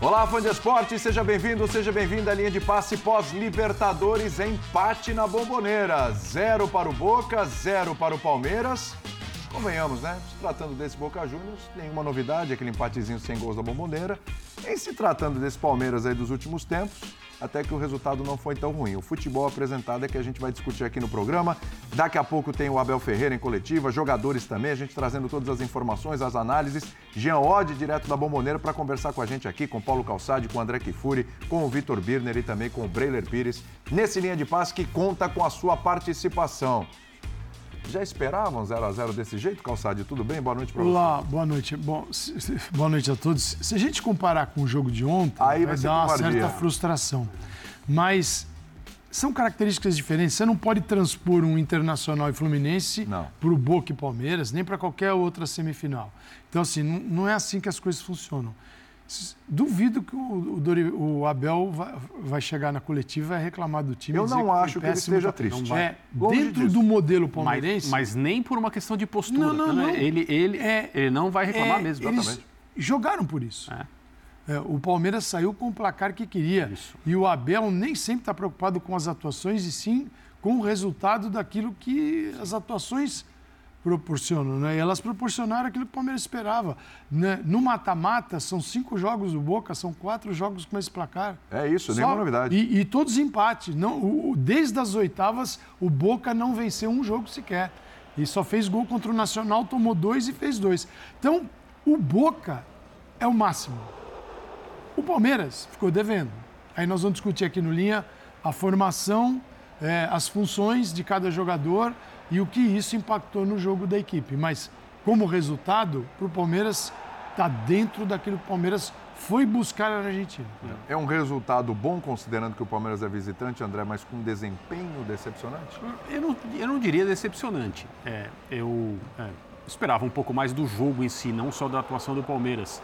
Olá, fã de esporte, seja bem-vindo, seja bem-vinda à linha de passe pós-Libertadores, empate na bomboneira. Zero para o Boca, zero para o Palmeiras. Convenhamos, né? Se tratando desse Boca Juniors, nenhuma novidade, aquele empatezinho sem gols da bomboneira. Em se tratando desse Palmeiras aí dos últimos tempos, até que o resultado não foi tão ruim. O futebol apresentado é que a gente vai discutir aqui no programa. Daqui a pouco tem o Abel Ferreira em coletiva, jogadores também, a gente trazendo todas as informações, as análises. Jean Oddi, direto da Bomboneira, para conversar com a gente aqui, com Paulo Calçade, com André Kifuri, com o Vitor Birner e também com o Breiler Pires, nesse linha de passe que conta com a sua participação. Já esperavam 0 a 0 desse jeito, Calçade? Tudo bem? Boa noite para você. Olá, boa noite. Bom, se, se, boa noite a todos. Se a gente comparar com o jogo de ontem, Aí vai, dar uma certa frustração. Mas são características diferentes. Você não pode transpor um Internacional e Fluminense para o Boca e Palmeiras, nem para qualquer outra semifinal. Então, assim, não, não é assim que as coisas funcionam. Duvido que o, o Dori- o Abel vai, vai chegar na coletiva e vai reclamar do time. Eu dizer não acho que ele esteja triste. É, Longe dentro disso. do modelo Mas, palmeirense... mas nem por uma questão de postura. Não, não, né? não. Ele, ele, É- ele não vai reclamar É, mesmo. Eles Exatamente. jogaram por isso. É. É, o Palmeiras saiu com o placar que queria. Isso. E o Abel nem sempre está preocupado com as atuações, e sim com o resultado daquilo que as atuações proporcionam. Né? E elas proporcionaram aquilo que o Palmeiras esperava. Né? No mata-mata, são cinco jogos do Boca, são quatro jogos com esse placar. É isso, Só- nenhuma novidade. E, e todos empates. Não, o- desde as oitavas, o Boca não venceu um jogo sequer. E só fez gol contra o Nacional, tomou dois e fez dois. Então, o Boca é o máximo. O Palmeiras ficou devendo. Aí nós vamos discutir aqui no Linha a formação, eh, as funções de cada jogador e o que isso impactou no jogo da equipe. Mas, como resultado, para o Palmeiras, está dentro daquilo que o Palmeiras foi buscar na Argentina. É um resultado bom, considerando que o Palmeiras é visitante, André, mas com um desempenho decepcionante? Eu não, eu não diria decepcionante. É, eu é, esperava um pouco mais do jogo em si, não só da atuação do Palmeiras.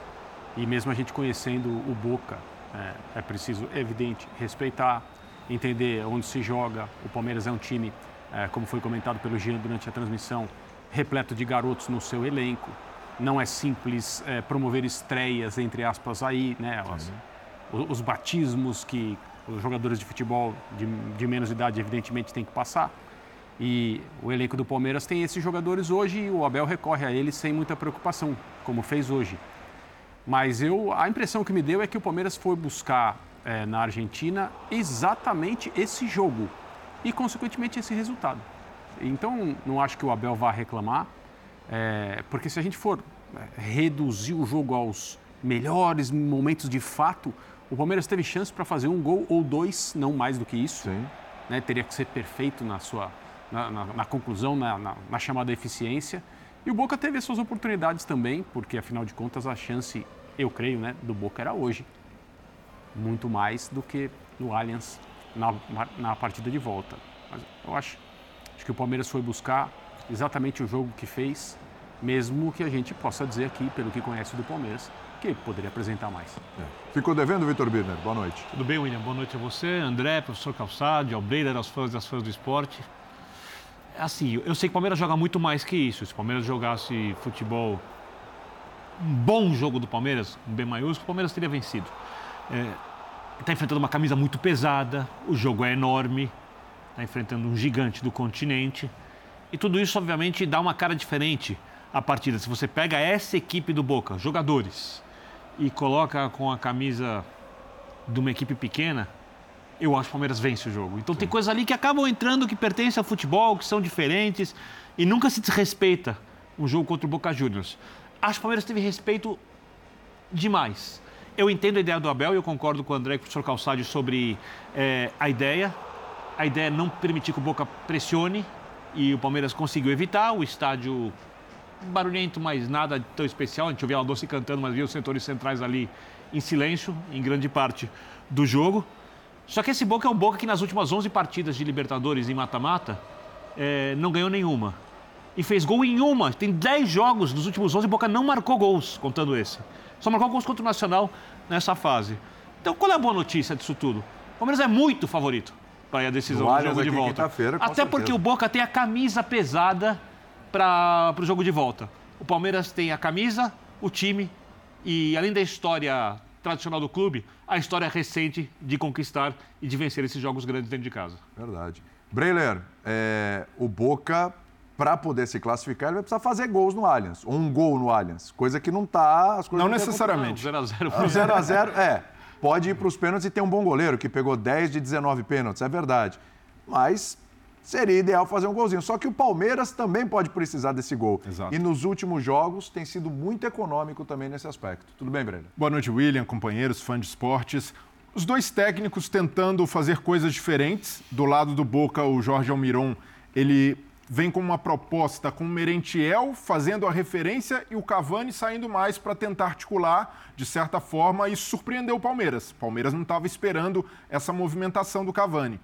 E mesmo a gente conhecendo o Boca, é, é preciso, é evidente, respeitar, entender onde se joga. O Palmeiras é um time, é, como foi comentado pelo Jean durante a transmissão, repleto de garotos no seu elenco. Não é simples é, promover estreias, entre aspas, aí, né? As- o- os batismos que os jogadores de futebol de, de menos idade, evidentemente, têm que passar. E o elenco do Palmeiras tem esses jogadores hoje e o Abel recorre a eles sem muita preocupação, como fez hoje. Mas eu, a impressão que me deu é que o Palmeiras foi buscar eh, na Argentina exatamente esse jogo e, consequentemente, esse resultado. Então, não acho que o Abel vá reclamar, eh, porque se a gente for eh, reduzir o jogo aos melhores momentos de fato, o Palmeiras teve chance para fazer um gol ou dois, não mais do que isso Sim. né, teria que ser perfeito na sua na, na- na conclusão, na, na- chamada eficiência. E o Boca teve as suas oportunidades também, porque afinal de contas a chance, eu creio, né, do Boca era hoje. Muito mais do que no Allianz na, na partida de volta. Mas eu acho, acho que o Palmeiras foi buscar exatamente o jogo que fez, mesmo que a gente possa dizer aqui, pelo que conhece do Palmeiras, que poderia apresentar mais. Ficou devendo, Vitor Birner? Boa noite. Tudo bem, William? Boa noite a você, André, professor Calçade, ao Breira, aos fãs e às fãs do esporte. Assim, eu sei que o Palmeiras joga muito mais que isso. Se o Palmeiras jogasse futebol, um bom jogo do Palmeiras, um B maiúsculo, o Palmeiras teria vencido. Está enfrentando uma camisa muito pesada, o jogo é enorme, está enfrentando um gigante do continente. E tudo isso, obviamente, dá uma cara diferente à partida. Se você pega essa equipe do Boca, jogadores, e coloca com a camisa de uma equipe pequena, eu acho que o Palmeiras vence o jogo. Então tem coisas ali que acabam entrando que pertencem ao futebol, que são diferentes e nunca se desrespeita um jogo contra o Boca Juniors. Acho que o Palmeiras teve respeito demais. Eu entendo a ideia do Abel e eu concordo com o André e com o professor Calçade sobre eh, a ideia. A ideia é não permitir que o Boca pressione e o Palmeiras conseguiu evitar. O estádio barulhento, mas nada tão especial. A gente ouvia a Doce cantando, mas via os setores centrais ali em silêncio, em grande parte do jogo. Só que esse Boca é um Boca que nas últimas 11 partidas de Libertadores em mata-mata eh, não ganhou nenhuma. E fez gol em uma. Tem 10 jogos dos últimos 11 e Boca não marcou gols, contando esse. Só marcou gols contra o Nacional nessa fase. Então qual é a boa notícia disso tudo? O Palmeiras é muito favorito para a decisão do, do jogo de volta. Até certeza. porque o Boca tem a camisa pesada para o jogo de volta. O Palmeiras tem a camisa, o time e, além da história tradicional do clube, a história recente de conquistar e de vencer esses jogos grandes dentro de casa. Verdade. Breiler, é, o Boca, para poder se classificar, ele vai precisar fazer gols no Allianz. Ou um gol no Allianz. Coisa que não está. Não, não necessariamente. 0x0. 0x0, é. Pode ir para os pênaltis e ter um bom goleiro, que pegou 10 de 19 pênaltis, é verdade. Mas seria ideal fazer um golzinho. Só que o Palmeiras também pode precisar desse gol. Exato. E nos últimos jogos tem sido muito econômico também nesse aspecto. Tudo bem, Breno? Boa noite, William, companheiros, fã de esportes. Os dois técnicos tentando fazer coisas diferentes. Do lado do Boca, o Jorge Almiron, ele vem com uma proposta com o Merentiel fazendo a referência e o Cavani saindo mais para tentar articular de certa forma e surpreendeu o Palmeiras. O Palmeiras não estava esperando essa movimentação do Cavani.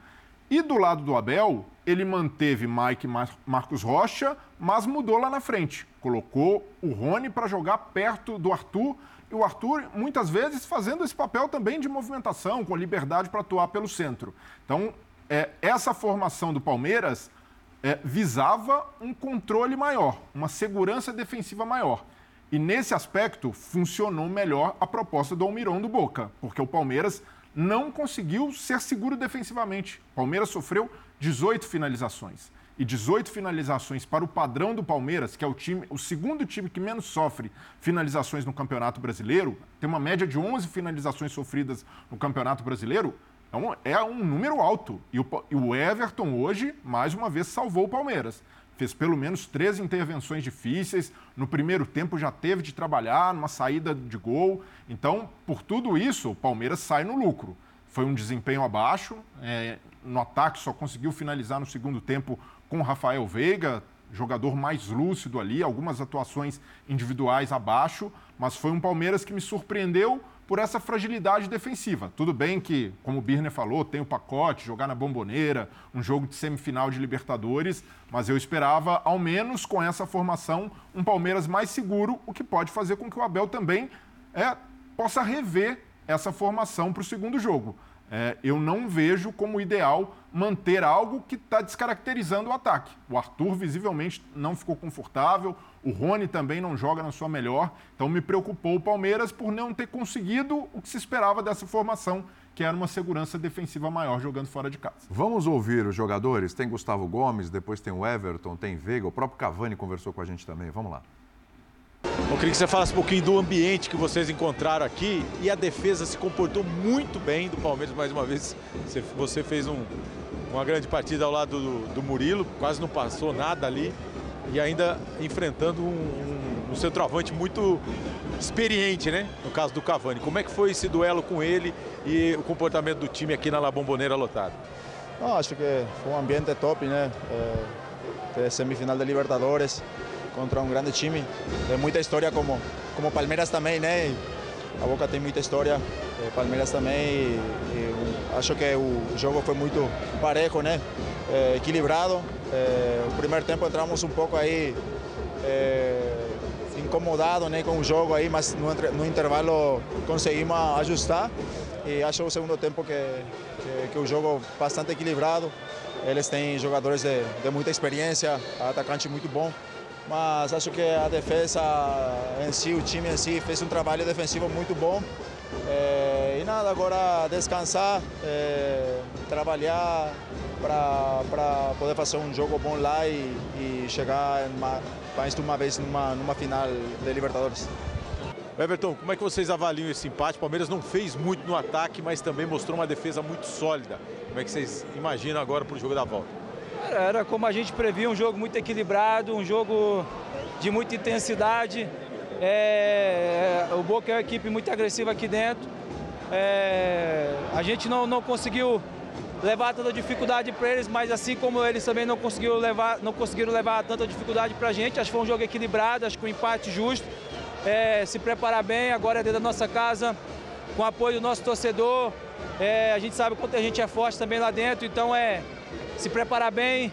E do lado do Abel, ele manteve Mike Mar Marcos Rocha, mas mudou lá na frente. Colocou o Rony para jogar perto do Arthur e o Arthur, muitas vezes, fazendo esse papel também de movimentação, com liberdade para atuar pelo centro. Então, é, essa formação do Palmeiras é, visava um controle maior, uma segurança defensiva maior. E nesse aspecto funcionou melhor a proposta do Almiron do Boca, porque o Palmeiras não conseguiu ser seguro defensivamente. O Palmeiras sofreu 18 finalizações. E 18 finalizações para o padrão do Palmeiras, que é o time, o segundo time que menos sofre finalizações no Campeonato Brasileiro, tem uma média de 11 finalizações sofridas no Campeonato Brasileiro, é um, é um número alto. E o, e o Everton hoje, mais uma vez, salvou o Palmeiras. Fez pelo menos três intervenções difíceis. No primeiro tempo já teve de trabalhar numa saída de gol. Então, por tudo isso, o Palmeiras sai no lucro. Foi um desempenho abaixo. É, no ataque só conseguiu finalizar no segundo tempo com Rafael Veiga, jogador mais lúcido ali, algumas atuações individuais abaixo, mas foi um Palmeiras que me surpreendeu por essa fragilidade defensiva. Tudo bem que, como o Birner falou, tem o pacote, jogar na bomboneira, um jogo de semifinal de Libertadores, mas eu esperava, ao menos com essa formação, um Palmeiras mais seguro, o que pode fazer com que o Abel também é, possa rever essa formação para o segundo jogo. É, eu não vejo como ideal manter algo que está descaracterizando o ataque. O Arthur visivelmente não ficou confortável, o Rony também não joga na sua melhor, então me preocupou o Palmeiras por não ter conseguido o que se esperava dessa formação, que era uma segurança defensiva maior jogando fora de casa. Vamos ouvir os jogadores? Tem Gustavo Gomes, depois tem o Everton, tem Veiga, o próprio Cavani conversou com a gente também. Vamos lá. Eu queria que você falasse um pouquinho do ambiente que vocês encontraram aqui e a defesa se comportou muito bem do Palmeiras mais uma vez. Você fez um, uma grande partida ao lado do, do Murilo, quase não passou nada ali e ainda enfrentando um, um, um centroavante muito experiente, né? No caso do Cavani. Como é que foi esse duelo com ele e o comportamento do time aqui na La Bombonera lotada? Não, acho que foi um ambiente top, né? É, semifinal de Libertadores contra um grande time. Tem muita história como, como Palmeiras também, né? A Boca tem muita história, é, Palmeiras também. E, e, acho que o jogo foi muito parejo, né? É, equilibrado. É, o primeiro tempo entramos um pouco aí é, incomodado né, com o jogo aí, mas no, no, intervalo conseguimos ajustar. E acho o segundo tempo que, que, que o jogo bastante equilibrado. Eles têm jogadores de, de muita experiência, atacante muito bom mas acho que a defesa em si, o time em si, fez um trabalho defensivo muito bom. É, e nada, agora descansar, é, trabalhar para poder fazer um jogo bom lá e, e chegar uma, mais de uma vez numa, numa final de Libertadores. Everton, como é que vocês avaliam esse empate? O Palmeiras não fez muito no ataque, mas também mostrou uma defesa muito sólida. Como é que vocês imaginam agora para o jogo da volta? Era como a gente previa, um jogo muito equilibrado, um jogo de muita intensidade. É, o Boca é uma equipe muito agressiva aqui dentro. É, a gente não, não conseguiu levar tanta dificuldade para eles, mas assim como eles também não conseguiram levar, não conseguiram levar tanta dificuldade para a gente, acho que foi um jogo equilibrado, acho que um empate justo. É, se preparar bem, agora é dentro da nossa casa, com o apoio do nosso torcedor. É, a gente sabe quanto a gente é forte também lá dentro, então é se preparar bem,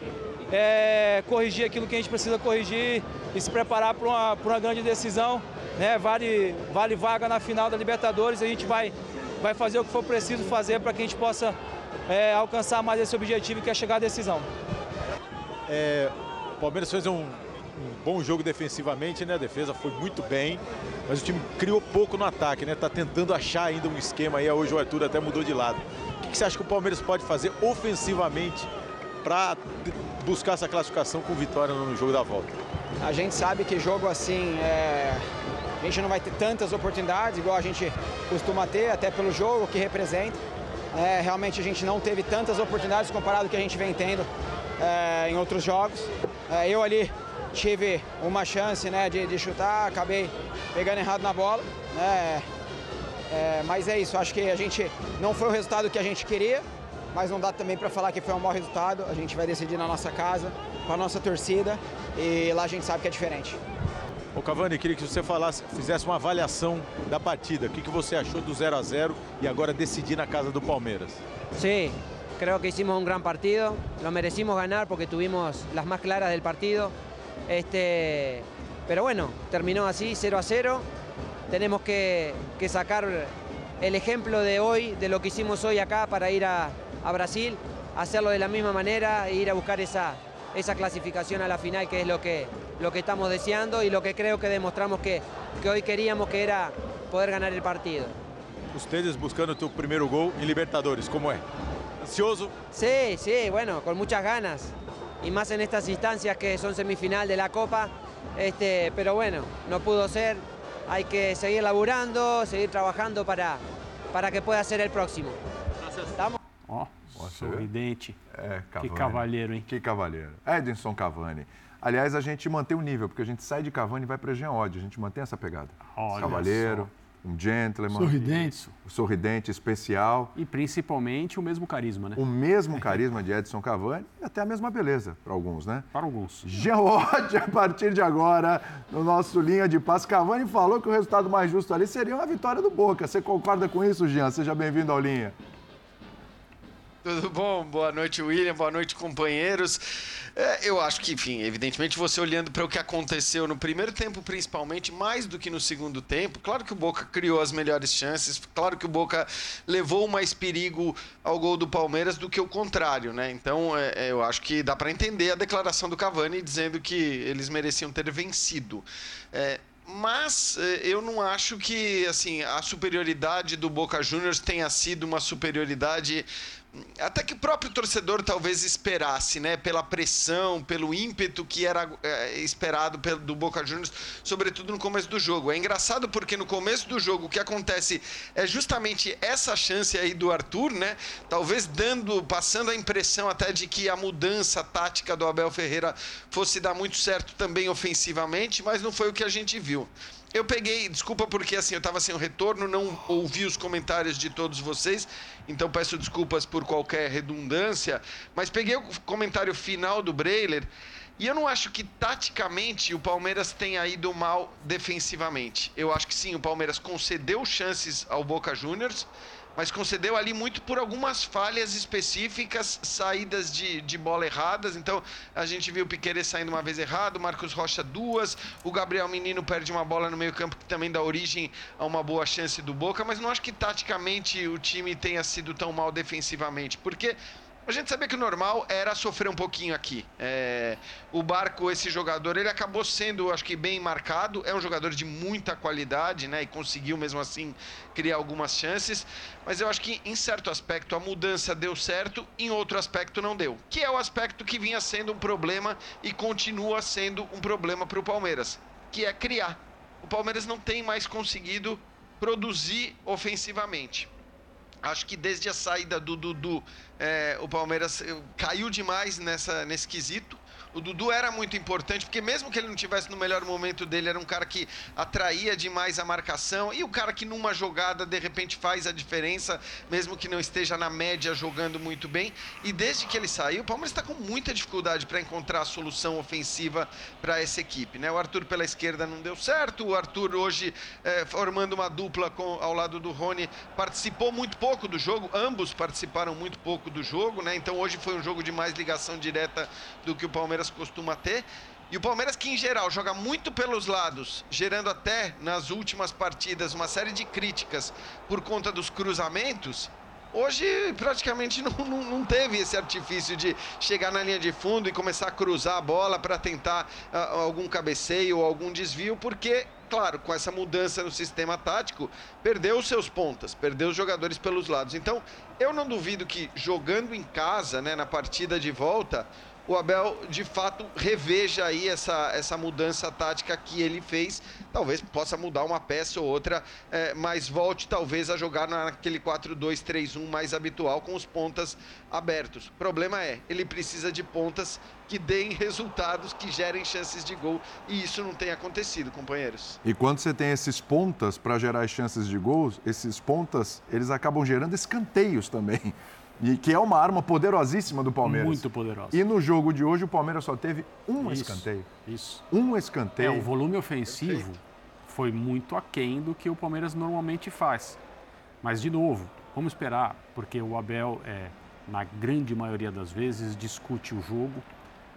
é, corrigir aquilo que a gente precisa corrigir e se preparar para uma, uma grande decisão. Né? Vale, vale vaga na final da Libertadores, a gente vai, vai fazer o que for preciso fazer para que a gente possa é, alcançar mais esse objetivo que é chegar à decisão. É, o Palmeiras fez um, um, bom jogo defensivamente, né? A defesa foi muito bem, mas o time criou pouco no ataque, né? Tá tentando achar ainda um esquema aí. Hoje o Arthur até mudou de lado. O que, que você acha que o Palmeiras pode fazer ofensivamente para buscar essa classificação com vitória no jogo da volta? A gente sabe que jogo assim é... a gente não vai ter tantas oportunidades igual a gente costuma ter, até pelo jogo que representa. É, realmente a gente não teve tantas oportunidades comparado ao que a gente vem tendo é, em outros jogos. É, eu ali tive uma chance né, de, de, chutar, acabei pegando errado na bola. Né, é, mas é isso, acho que a gente não foi o resultado que a gente queria, mas não dá também para falar que foi um mau resultado. A gente vai decidir na nossa casa, com a nossa torcida, e lá a gente sabe que é diferente. O Cavani, queria que você falasse, fizesse uma avaliação da partida. O que, que você achou do 0 a 0 e agora decidir na casa do Palmeiras? Sim, Creo que hicimos un gran partido, lo merecimos ganar porque tuvimos las más claras del partido. Este, pero bueno, terminó así, 0 a 0. Tenemos que, que sacar el ejemplo de hoy, de lo que hicimos hoy acá para ir a, a Brasil, hacerlo de la misma manera e ir a buscar esa, esa clasificación a la final, que es lo que, lo que estamos deseando y lo que creo que demostramos que, que hoy queríamos, que era poder ganar el partido. Ustedes buscando tu primeiro gol em Libertadores, como é? ¿Ansioso? Sí, sí, bueno, con muchas ganas. Y más en estas instancias que son semifinal de la Copa. Este, pero bueno, no pudo ser. Hay que seguir laburando, seguir trabajando para, para que pueda ser el próximo. Ó, oh, sorridente. É, Cavani. Que cavalheiro, hein? Que cavalheiro. Edinson Cavani. Aliás, a gente mantém o nível, porque a gente sai de Cavani e vai para Jean Oddi. A gente mantém essa pegada. Olha cavalheiro. Só um gentleman. Sorridente. Sorridente, especial. E principalmente o mesmo carisma, né? O mesmo carisma de Edson Cavani e até a mesma beleza para alguns, né? Para alguns. Geode, a partir de agora, no nosso linha de passe. Cavani falou que o resultado mais justo ali seria uma vitória do Boca. Você concorda com isso, Jean? Seja bem-vindo ao linha. Tudo bom? Boa noite, William. Boa noite, companheiros. É, eu acho que, enfim, evidentemente você olhando para o que aconteceu no primeiro tempo, principalmente, mais do que no segundo tempo, claro que o Boca criou as melhores chances, claro que o Boca levou mais perigo ao gol do Palmeiras do que o contrário, né? Então, é, é eu acho que dá para entender a declaração do Cavani dizendo que eles mereciam ter vencido. É, mas é, eu não acho que assim a superioridade do Boca Juniors tenha sido uma superioridade até que o próprio torcedor talvez esperasse, né? Pela pressão, pelo ímpeto que era é, esperado pelo, do Boca Juniors, sobretudo no começo do jogo. É engraçado porque no começo do jogo o que acontece é justamente essa chance aí do Arthur, né? Talvez dando, passando a impressão até de que a mudança tática do Abel Ferreira fosse dar muito certo também ofensivamente, mas não foi o que a gente viu. Eu peguei, desculpa porque assim eu estava sem o retorno, não ouvi os comentários de todos vocês, então peço desculpas por qualquer redundância, mas peguei o comentário final do Breiler e eu não acho que taticamente o Palmeiras tenha ido mal defensivamente. Eu acho que sim, o Palmeiras concedeu chances ao Boca Juniors mas concedeu ali muito por algumas falhas específicas, saídas de, de bola erradas. Então a gente viu o Piqueires saindo uma vez errado, o Marcos Rocha duas, o Gabriel Menino perde uma bola no meio-campo que também dá origem a uma boa chance do Boca, mas não acho que taticamente o time tenha sido tão mal defensivamente, porque a gente sabia que o normal era sofrer um pouquinho aqui. É, o Barco, esse jogador, ele acabou sendo, acho que, bem marcado. É um jogador de muita qualidade, né? E conseguiu, mesmo assim, criar algumas chances. Mas eu acho que, em certo aspecto, a mudança deu certo, em outro aspecto, não deu. Que é o aspecto que vinha sendo um problema e continua sendo um problema para o Palmeiras, que é criar. O Palmeiras não tem mais conseguido produzir ofensivamente. Acho que desde a saída do Dudu, é, o Palmeiras caiu demais nessa, nesse quesito. O Dudu era muito importante, porque mesmo que ele não tivesse no melhor momento dele, era um cara que atraía demais a marcação e o cara que numa jogada de repente faz a diferença, mesmo que não esteja na média jogando muito bem. E desde que ele saiu, o Palmeiras está com muita dificuldade para encontrar a solução ofensiva para essa equipe. Né? O Arthur pela esquerda não deu certo, o Arthur hoje é, formando uma dupla com, ao lado do Rony participou muito pouco do jogo, ambos participaram muito pouco do jogo, né? então hoje foi um jogo de mais ligação direta do que o Palmeiras Palmeiras costuma ter. E o Palmeiras, que em geral joga muito pelos lados, gerando até nas últimas partidas uma série de críticas por conta dos cruzamentos, Hoje praticamente não, não, não, teve esse artifício de chegar na linha de fundo e começar a cruzar a bola para tentar uh, algum cabeceio ou algum desvio, porque, claro, com essa mudança no sistema tático, perdeu os seus pontas, perdeu os jogadores pelos lados. Então, eu não duvido que jogando em casa, né, na partida de volta, o Abel de fato reveja aí essa, essa mudança tática que ele fez. Talvez possa mudar uma peça ou outra, é, mas volte talvez a jogar naquele 4-2-3-1 mais habitual com os pontas abertos. O problema é, ele precisa de pontas que deem resultados, que gerem chances de gol, e isso não tem acontecido, companheiros. E quando você tem esses pontas para gerar chances de gols, esses pontas, eles acabam gerando escanteios também. E que é uma arma poderosíssima do Palmeiras. Muito poderosa. E no jogo de hoje o Palmeiras só teve um isso, escanteio. Isso. Um escanteio. É, o volume ofensivo Perfeito. foi muito aquém do que o Palmeiras normalmente faz. Mas, de novo, vamos esperar, porque o Abel, é, na grande maioria das vezes, discute o jogo.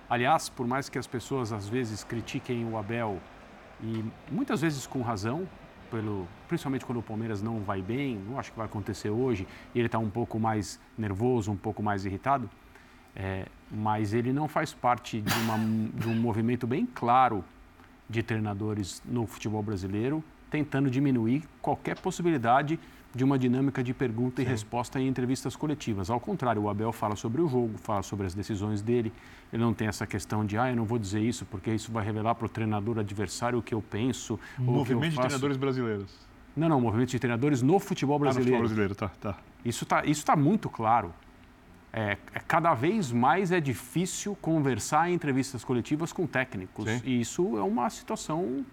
Aliás, por mais que as pessoas às vezes critiquem o Abel, e muitas vezes com razão, pelo, principalmente quando o Palmeiras não vai bem, não acho que vai acontecer hoje, ele está um pouco mais nervoso, um pouco mais irritado, é, mas ele não faz parte de, uma, de um movimento bem claro de treinadores no futebol brasileiro, tentando diminuir qualquer possibilidade de uma dinâmica de pergunta Sim. e resposta em entrevistas coletivas. Ao contrário, o Abel fala sobre o jogo, fala sobre as decisões dele. Ele não tem essa questão de, ah, eu não vou dizer isso porque isso vai revelar para o treinador adversário o que eu penso. Movimento de treinadores brasileiros. Não, não, movimento de treinadores no futebol brasileiro. Ah, no futebol brasileiro, tá, tá. Isso está isso tá muito claro. É, é, cada vez mais é difícil conversar em entrevistas coletivas com técnicos. Sim. E isso é uma situação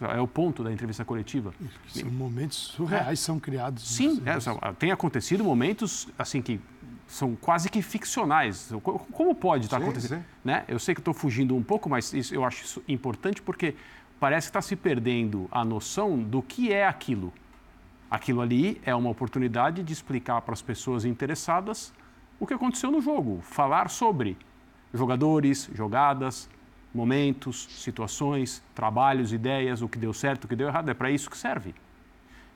é o ponto da entrevista coletiva. São momentos surreais, é. são criados. Sim, é, tem acontecido momentos assim que são quase que ficcionais. Como pode estar acontecendo? Sim. Né? Eu sei que estou fugindo um pouco, mas isso, eu acho isso importante porque parece que está se perdendo a noção do que é aquilo. Aquilo ali é uma oportunidade de explicar para as pessoas interessadas o que aconteceu no jogo, falar sobre jogadores, jogadas, momentos, situações, trabalhos, ideias, o que deu certo, o que deu errado. É para isso que serve.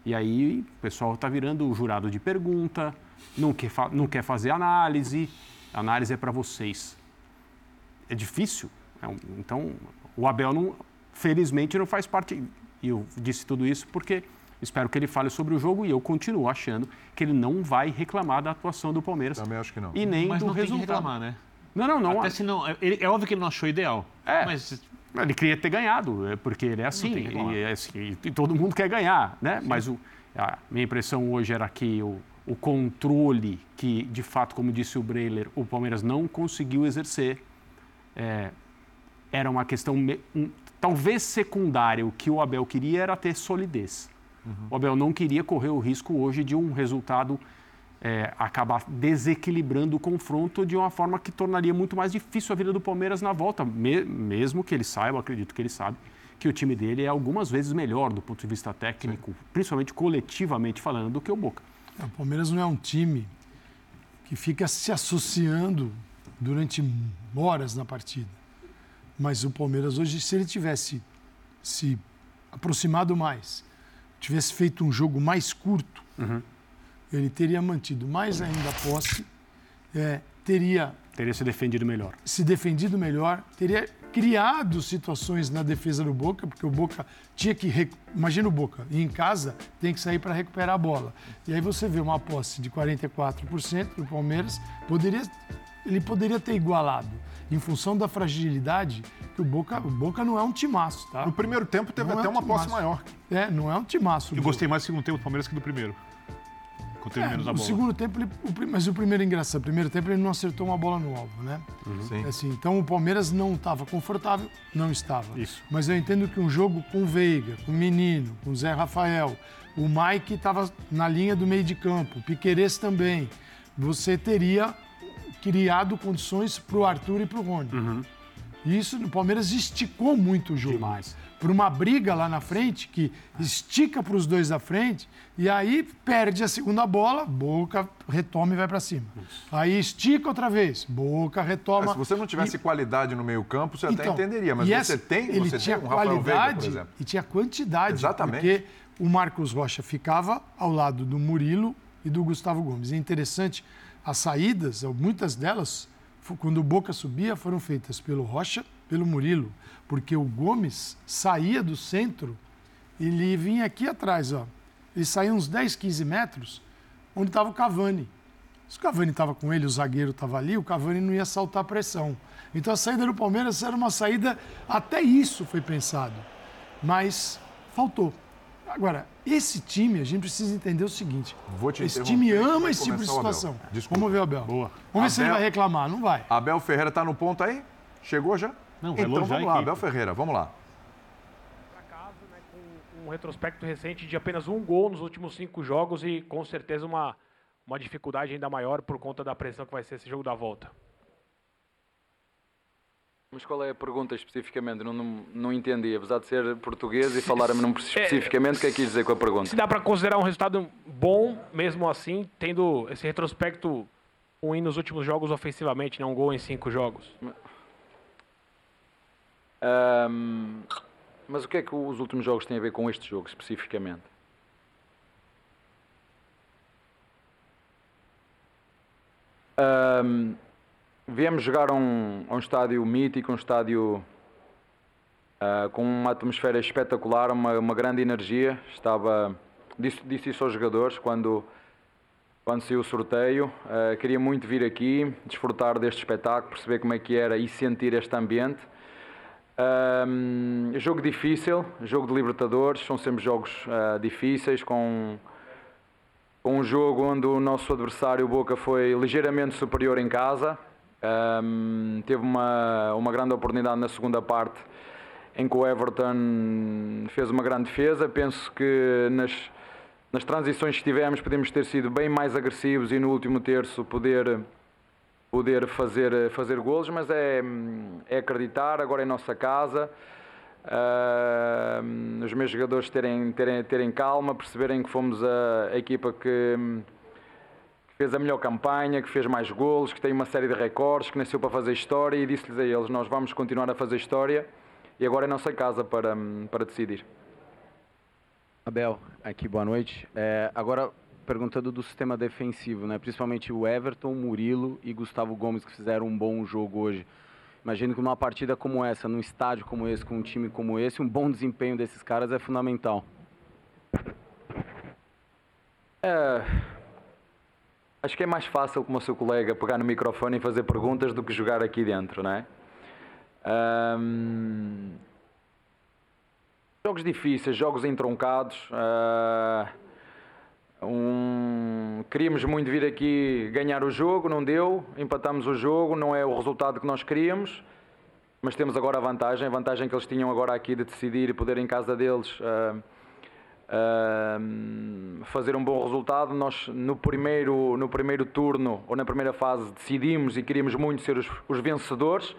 E aí o pessoal está virando o jurado de pergunta, não quer, não quer fazer análise. A análise é para vocês. É difícil. É um, então, o Abel, não, felizmente, não faz parte. E eu disse tudo isso porque espero que ele fale sobre o jogo e eu continuo achando que ele não vai reclamar da atuação do Palmeiras. Também acho que não. E nem Mas do não resultado. Tem que reclamar, né? Não, não, não. Até se não ele, é óbvio que ele não achou ideal. É, mas ele queria ter ganhado, é porque ele é assim, e, é assim e, todo mundo quer ganhar, né? Sim. Mas o, a minha impressão hoje era que o, o controle que, de fato, como disse o Breiler, o Palmeiras não conseguiu exercer, é, era uma questão um, talvez secundária. O que o Abel queria era ter solidez. Uhum. O Abel não queria correr o risco hoje de um resultado é, acabar desequilibrando o confronto de uma forma que tornaria muito mais difícil a vida do Palmeiras na volta, me, mesmo que ele saiba, acredito que ele sabe, que o time dele é algumas vezes melhor do ponto de vista técnico, Sim. principalmente coletivamente falando, do que o Boca. É, o Palmeiras não é um time que fica se associando durante horas na partida. Mas o Palmeiras hoje, se ele tivesse se aproximado mais, tivesse feito um jogo mais curto, uhum ele teria mantido mais ainda a posse, é, teria. Teria se defendido melhor. Se defendido melhor, teria criado situações na defesa do Boca, porque o Boca tinha que. Imagina o Boca, e em casa tem que sair para recuperar a bola. E aí você vê uma posse de 44% do Palmeiras, poderia, ele poderia ter igualado. Em função da fragilidade, que o Boca, o Boca não é um timaço, tá? No primeiro tempo teve não até é um uma posse maior. É, não é um timaço. Eu gostei mais do segundo tempo do Palmeiras que do primeiro. É, menos a bola. O segundo tempo, ele, o, mas o primeiro engraçado, o primeiro tempo ele não acertou uma bola no alvo, né? Uhum. Assim, então o Palmeiras não estava confortável, não estava. Isso. Mas eu entendo que um jogo com o Veiga, com o Menino, com o Zé Rafael, o Mike estava na linha do meio de campo, o Piqueires também. Você teria criado condições para o Arthur e para o Rony. Uhum. Isso, o Palmeiras esticou muito o jogo. Demais por uma briga lá na frente, que estica para os dois da frente, e aí perde a segunda bola, Boca retoma e vai para cima. Isso. Aí estica outra vez, Boca retoma. É, se você não tivesse e... qualidade no meio-campo, você então, até entenderia, mas você essa, tem, ele você tinha tem um qualidade Veiga, e tinha quantidade. Exatamente. Porque o Marcos Rocha ficava ao lado do Murilo e do Gustavo Gomes. É interessante, as saídas, muitas delas, quando o Boca subia, foram feitas pelo Rocha, pelo Murilo, porque o Gomes saía do centro, ele vinha aqui atrás, ó. Ele saía uns 10, 15 metros, onde estava o Cavani. Se o Cavani estava com ele, o zagueiro estava ali, o Cavani não ia saltar a pressão. Então a saída do Palmeiras era uma saída, até isso foi pensado, mas faltou. Agora, esse time, a gente precisa entender o seguinte: esse time ama esse tipo de situação. Vamos ver o Abel. Boa. Vamos Abel... ver se ele vai reclamar. Não vai. Abel Ferreira está no ponto aí? Chegou já? Não, então vamos lá, Abel Ferreira, vamos lá. Para casa, né, com um retrospecto recente de apenas um gol nos últimos cinco jogos e com certeza uma, uma dificuldade ainda maior por conta da pressão que vai ser esse jogo da volta. Mas qual é a pergunta especificamente? Não, não, não entendi. Apesar de ser português e falar-me é, especificamente, o que é que quis dizer com a pergunta? Se dá para considerar um resultado bom, mesmo assim, tendo esse retrospecto ruim nos últimos jogos ofensivamente, não né? um gol em cinco jogos? Um, mas o que é que os últimos jogos têm a ver com este jogo especificamente? Um, viemos jogar um, um estádio mítico, um estádio uh, com uma atmosfera espetacular, uma, uma grande energia. Estava, disse, disse isso aos jogadores quando, quando saiu o sorteio. Uh, queria muito vir aqui, desfrutar deste espetáculo, perceber como é que era e sentir este ambiente. Um, jogo difícil, jogo de Libertadores, são sempre jogos uh, difíceis, com, com um jogo onde o nosso adversário, Boca, foi ligeiramente superior em casa. Um, teve uma, uma grande oportunidade na segunda parte em que o Everton fez uma grande defesa. Penso que nas, nas transições que tivemos podemos ter sido bem mais agressivos e no último terço poder, poder fazer, fazer golos, mas é, é acreditar agora em nossa casa. Uh, os meus jogadores terem, terem, terem calma, perceberem que fomos a, a equipa que fez a melhor campanha, que fez mais golos, que tem uma série de recordes, que nasceu para fazer história e disse-lhes a eles: Nós vamos continuar a fazer história e agora é nossa casa para, para decidir. Abel, aqui boa noite. É, agora perguntando do sistema defensivo, né? principalmente o Everton, Murilo e Gustavo Gomes, que fizeram um bom jogo hoje. Imagino que numa partida como essa, num estádio como esse, com um time como esse, um bom desempenho desses caras é fundamental. É, Acho que é mais fácil, como o seu colega, pegar no microfone e fazer perguntas do que jogar aqui dentro, é? Um... Jogos difíceis, jogos entroncados. Uh... Um... Queríamos muito vir aqui ganhar o jogo, não deu. Empatamos o jogo, não é o resultado que nós queríamos. Mas temos agora a vantagem, a vantagem que eles tinham agora aqui de decidir e poder em casa deles. Uh uh, fazer um bom resultado. Nós no primeiro, no primeiro turno ou na primeira fase decidimos e queríamos muito ser os, os vencedores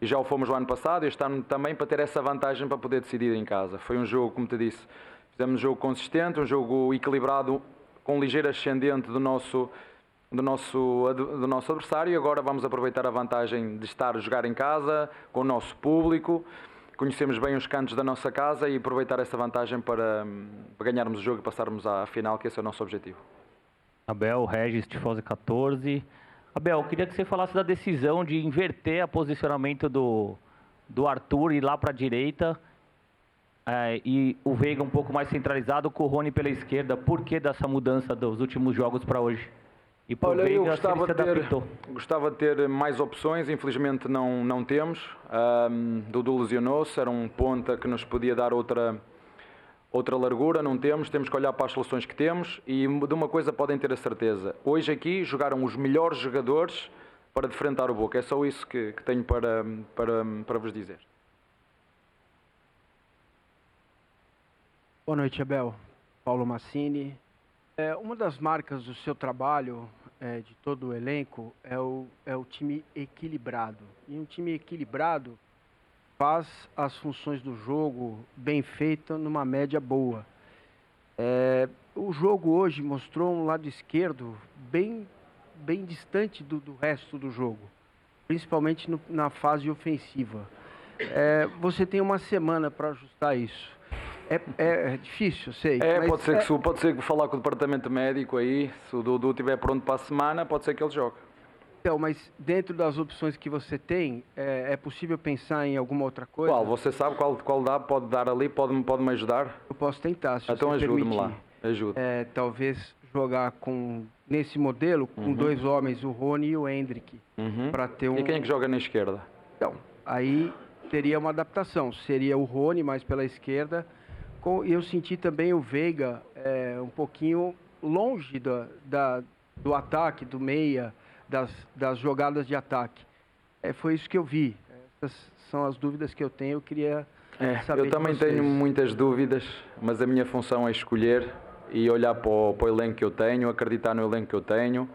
e já o fomos o ano passado. Este ano também para ter essa vantagem para poder decidir em casa. Foi um jogo, como te disse, fizemos um jogo consistente, um jogo equilibrado, com ligeiro ascendente do nosso do nosso, do nosso adversário e agora vamos aproveitar a vantagem de estar a jogar em casa com o nosso público conhecemos bem os cantos da nossa casa e aproveitar essa vantagem para, para ganharmos o jogo e passarmos à final, que esse é o nosso objetivo. Abel, Regis, Tifose 14. Abel, queria que você falasse da decisão de inverter o posicionamento do, do Arthur e lá para a direita é, e o Veiga um pouco mais centralizado com o Rony pela esquerda. Por que dessa mudança dos últimos jogos para hoje? E por Olha, eu gostava de, ter, gostava de ter mais opções, infelizmente não, não temos. Um, Dudu lesionou-se, era um ponta que nos podia dar outra, outra largura, não temos. Temos que olhar para as soluções que temos e de uma coisa podem ter a certeza. Hoje aqui jogaram os melhores jogadores para defrontar o Boca. É só isso que, que tenho para, para, para vos dizer. Boa noite, Abel. Paulo Massini, é, uma das marcas do seu trabalho, é, de todo o elenco, é o, é o time equilibrado. E um time equilibrado faz as funções do jogo bem feita numa média boa. É, o jogo hoje mostrou um lado esquerdo bem, bem distante do, do resto do jogo, principalmente no, na fase ofensiva. É, você tem uma semana para ajustar isso. É, é, é difícil, sei. É, pode ser, é- que, se- pode ser que falar com o departamento médico aí, se o Dudu estiver pronto para a semana, pode ser que ele jogue. Então, mas dentro das opções que você tem, é, é possível pensar em alguma outra coisa? Qual? Você sabe qual, qual dá, pode dar ali, pode, pode me ajudar? Eu posso tentar, se Então ajude-me lá, ajude. É, talvez jogar com nesse modelo com Uhum. dois homens, o Rony e o Hendrick, Uhum. para ter um. E quem é que joga na esquerda? Então, aí teria uma adaptação. Seria o Rony mais pela esquerda. E eu senti também o Veiga é, um pouquinho longe da, da- do ataque, do meia, das, das jogadas de ataque. É, foi isso que eu vi. Essas são as dúvidas que eu tenho. Eu queria É, saber eu também tenho muitas dúvidas, mas a minha função é escolher e olhar para o, para o elenco que eu tenho, acreditar no elenco que eu tenho.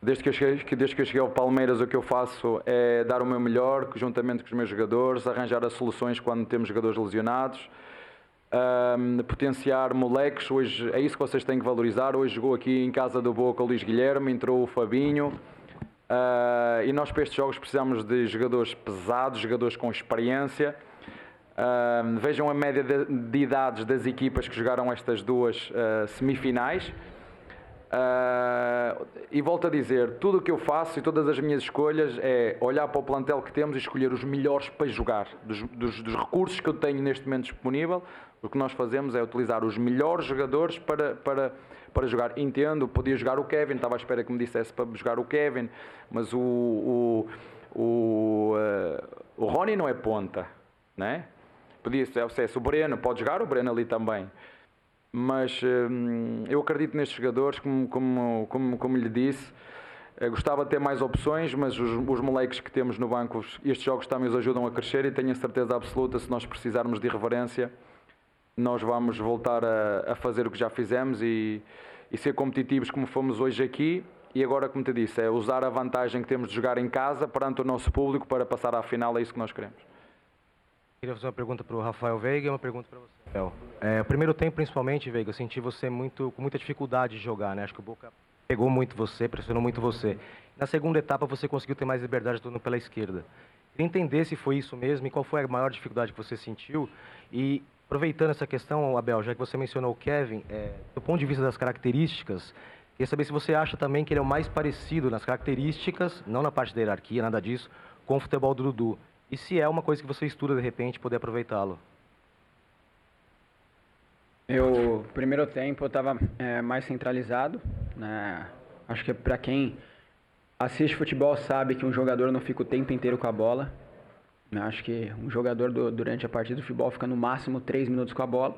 Desde que, eu cheguei, desde que eu cheguei ao Palmeiras, o que eu faço é dar o meu melhor, juntamente com os meus jogadores, arranjar as soluções quando temos jogadores lesionados, ahm, potenciar moleques. Hoje é isso que vocês têm que valorizar. Hoje jogou aqui em casa do Boca o Luís Guilherme, entrou o Fabinho. Ah, e nós para estes jogos precisamos de jogadores pesados, jogadores com experiência. Ah, vejam a média de, de idades das equipas que jogaram estas duas ah, semifinais. Ah, e volto a dizer, tudo o que eu faço e todas as minhas escolhas é olhar para o plantel que temos e escolher os melhores para jogar. Dos, dos- dos recursos que eu tenho neste momento disponível, o que nós fazemos é utilizar os melhores jogadores para, para, para jogar. Entendo, podia jogar o Kevin, estava à espera que me dissesse para jogar o Kevin, mas o, o, o, eh, o Rony não é ponta, né? Podia ser, se é o Breno, pode jogar o Breno ali também. Mas hum, eu acredito nestes jogadores, como, como, como, como lhe disse. Eh, gostava de ter mais opções, mas os, os moleques que temos no banco, estes jogos também os ajudam a crescer e tenho a certeza absoluta, se nós precisarmos de irreverência, nós vamos voltar a, a fazer o que já fizemos e, e ser competitivos como fomos hoje aqui. E agora, como te disse, é usar a vantagem que temos de jogar em casa perante o nosso público para passar à final, é isso que nós queremos. Queria fazer uma pergunta para o Rafael Veiga e uma pergunta para você. É, o primeiro tempo, principalmente, Veiga, eu senti você muito, com muita dificuldade de jogar, né? Acho que o Boca pegou muito você, pressionou muito você. Na segunda etapa, você conseguiu ter mais liberdade atuando pela esquerda. Queria entender se foi isso mesmo e qual foi a maior dificuldade que você sentiu. E, aproveitando essa questão, Abel, já que você mencionou o Kevin, é, do ponto de vista das características, queria saber se você acha também que ele é o mais parecido nas características, não na parte da hierarquia, nada disso, com o futebol do Dudu. E se é uma coisa que você estuda de repente, poder aproveitá-lo. Eu, primeiro tempo, eu estava mais centralizado. Né? Acho que para quem assiste futebol sabe que um jogador não fica o tempo inteiro com a bola. Né? Acho que um jogador do- durante a partida de futebol fica no máximo três minutos com a bola.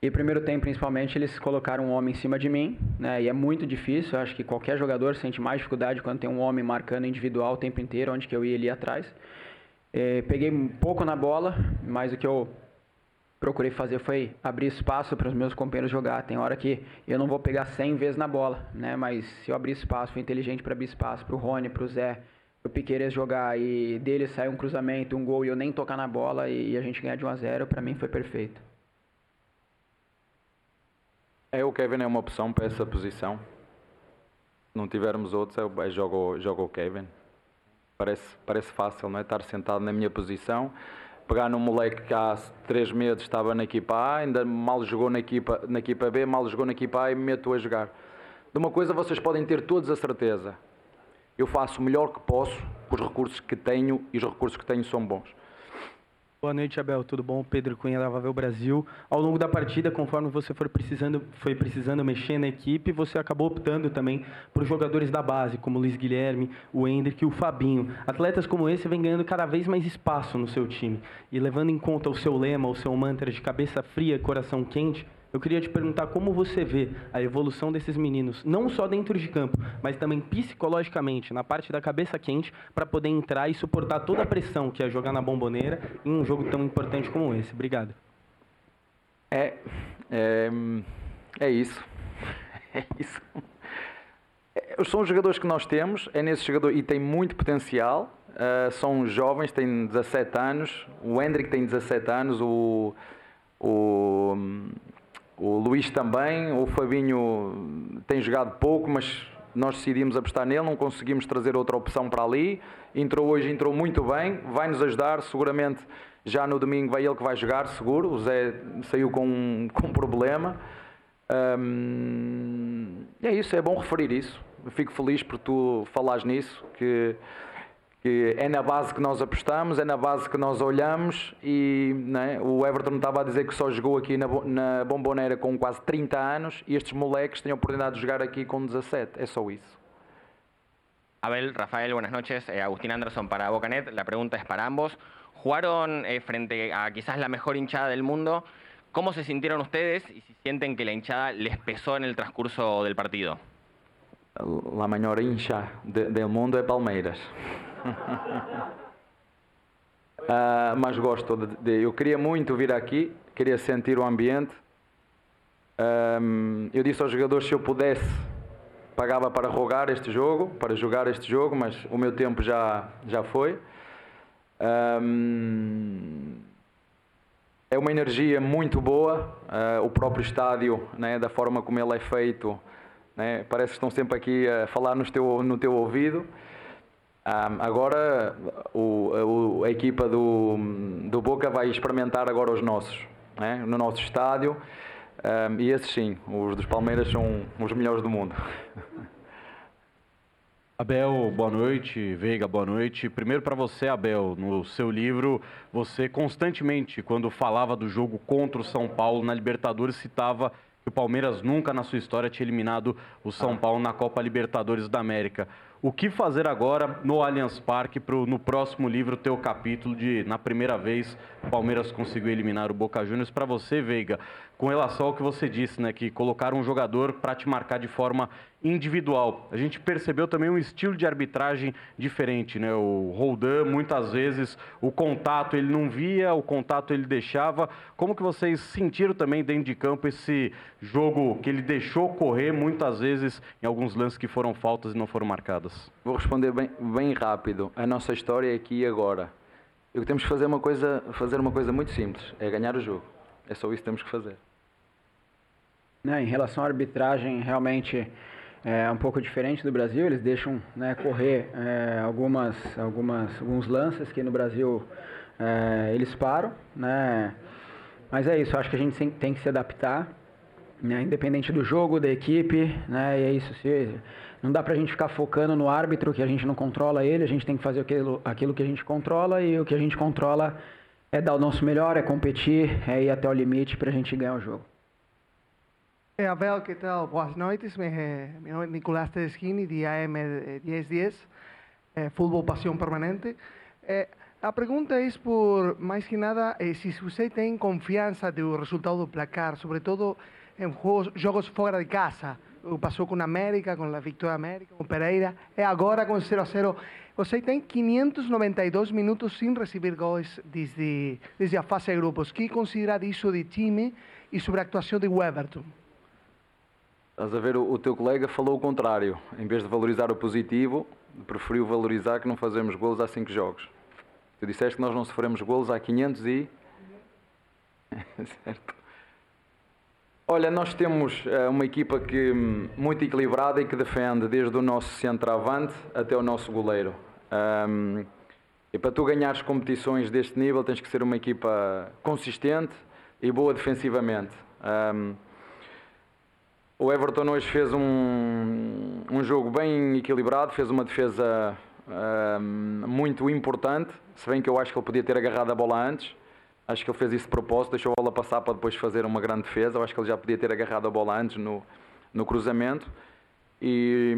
E primeiro tempo, principalmente, eles colocaram um homem em cima de mim, né? E é muito difícil. Acho que qualquer jogador sente mais dificuldade quando tem um homem marcando individual o tempo inteiro, onde que eu ia ali atrás. Eh, peguei um pouco na bola, mas o que eu procurei fazer foi abrir espaço para os meus companheiros jogar. Tem hora que eu não vou pegar 100 vezes na bola, né? Mas se eu abrir espaço, fui inteligente para abrir espaço para o Rony, para o Zé, o Piqueires jogar e dele sair um cruzamento, um gol e eu nem tocar na bola e, a gente ganhar de 1 a 0, para mim foi perfeito. É, o Kevin é uma opção para essa posição. Não tivermos outros, é, o- é jogo, jogo o Kevin. Parece, parece fácil, não é? Estar sentado na minha posição, pegar num moleque que há três meses estava na equipa A, ainda mal jogou na equipa, na equipa B, mal jogou na equipa A e me meto a jogar. De uma coisa vocês podem ter todos a certeza. Eu faço o melhor que posso com os recursos que tenho e os recursos que tenho são bons. Boa noite, Abel. Tudo bom? Pedro Cunha da Vavel Brasil. Ao longo da partida, conforme você for precisando, foi precisando mexer na equipe, você acabou optando também por jogadores da base, como o Luiz Guilherme, o Hendrick e o Fabinho. Atletas como esse vêm ganhando cada vez mais espaço no seu time. E levando em conta o seu lema, o seu mantra de cabeça fria, coração quente, eu queria te perguntar como você vê a evolução desses meninos, não só dentro de campo, mas também psicologicamente, na parte da cabeça quente, para poder entrar e suportar toda a pressão que é jogar na bomboneira em um jogo tão importante como esse. Obrigado. É, é, é isso. É isso. É, São os jogadores que nós temos, é nesse jogador e tem muito potencial. ah, são jovens, têm 17 anos. O Hendrick tem 17 anos, o, o, o Luís também. O Fabinho tem jogado pouco, mas nós decidimos apostar nele, não conseguimos trazer outra opção para ali. Entrou hoje, entrou muito bem, vai nos ajudar, seguramente já no domingo vai ele que vai jogar, seguro. O Zé saiu com, com um problema. Hum, é isso, é bom referir isso. Fico feliz por tu falares nisso, que, que é na base que nós apostamos, é na base que nós olhamos e né, o Everton estava a dizer que só jogou aqui na, na Bomboneira com quase 30 anos e estes moleques têm a oportunidade de jogar aqui com 17, é só isso. Abel, Rafael, buenas noches. Eh, Agustín Anderson para Bocanet. La pregunta es para ambos. Jugaron eh, frente a quizás la mejor hinchada del mundo. ¿Cómo se sintieron ustedes y si sienten que la hinchada les pesó en el transcurso del partido? La maior hincha de, del mundo é Palmeiras. Uh, mas gosto de, Eu queria muito vir aqui, queria sentir o ambiente. Um, eu disse aos jogadores se eu pudesse pagava para rogar este jogo, para jogar este jogo, mas o meu tempo já, já foi. Um, é uma energia muito boa, uh, o próprio estádio, né, da forma como ele é feito, né, parece que estão sempre aqui a falar no teu, no teu ouvido. Um, agora o, o, a equipa do, do Boca vai experimentar agora os nossos, né, no nosso estádio. Um, e esses sim, os dos Palmeiras são os melhores do mundo. Abel, boa noite. Veiga, boa noite. Primeiro para você, Abel, no seu livro, você constantemente, quando falava do jogo contra o São Paulo na Libertadores, citava que o Palmeiras nunca na sua história tinha eliminado o São Paulo na Copa Libertadores da América. O que fazer agora no Allianz Parque pro, no próximo livro ter o capítulo de na primeira vez o Palmeiras conseguiu eliminar o Boca Juniors? Para você, Veiga, com relação ao que você disse, né, que colocar um jogador para te marcar de forma individual. A gente percebeu também um estilo de arbitragem diferente, né? O Roldan, muitas vezes, o contato ele não via, o contato ele deixava. Como que vocês sentiram também dentro de campo esse jogo que ele deixou correr muitas vezes em alguns lances que foram faltas e não foram marcadas? Vou responder bem, bem rápido. A nossa história é aqui e agora. O que temos que fazer é uma coisa, fazer uma coisa muito simples, é ganhar o jogo. É só isso que temos que fazer. Né, em relação à arbitragem, realmente é um pouco diferente do Brasil. Eles deixam né, correr é, algumas, algumas, alguns lances que no Brasil é, eles param. Né? Mas é isso, acho que a gente tem que se adaptar, né, independente do jogo, da equipe. Né, e é isso, se, não dá para a gente ficar focando no árbitro, que a gente não controla ele, a gente tem que fazer aquilo, aquilo que a gente controla e o que a gente controla é dar o nosso melhor, é competir, é ir até o limite para a gente ganhar o jogo. Eh, Abel, ¿qué tal? Buenas noches. Mi, eh, nombre es Nicolás Tedeschini, de AM1010, eh, Fútbol Pasión Permanente. Eh, a pergunta é por, mais que nada, eh, se você tem confiança do resultado do placar, sobretudo em jogos, jogos fora de casa. Passou com a América, com a Vitória América, com Pereira, e agora com 0 a 0. Você tem 592 minutos sem receber gols desde, desde a fase de grupos. O que considera disso de time e sobre a actuação de Everton? Estás a ver, o, teu colega falou o contrário. Em vez de valorizar o positivo, preferiu valorizar que não fazemos golos há 5 jogos. Tu disseste que nós não sofremos golos há 500 e... certo. Olha, nós temos uh, uma equipa que, hum, muito equilibrada e que defende desde o nosso centroavante até o nosso goleiro. Um, e para tu ganhares competições deste nível tens que ser uma equipa consistente e boa defensivamente. Um, o Everton hoje fez um, um jogo bem equilibrado, fez uma defesa um, muito importante, se bem que eu acho que ele podia ter agarrado a bola antes. Acho que ele fez isso de propósito, deixou a bola passar para depois fazer uma grande defesa. Eu acho que ele já podia ter agarrado a bola antes no, no cruzamento. E,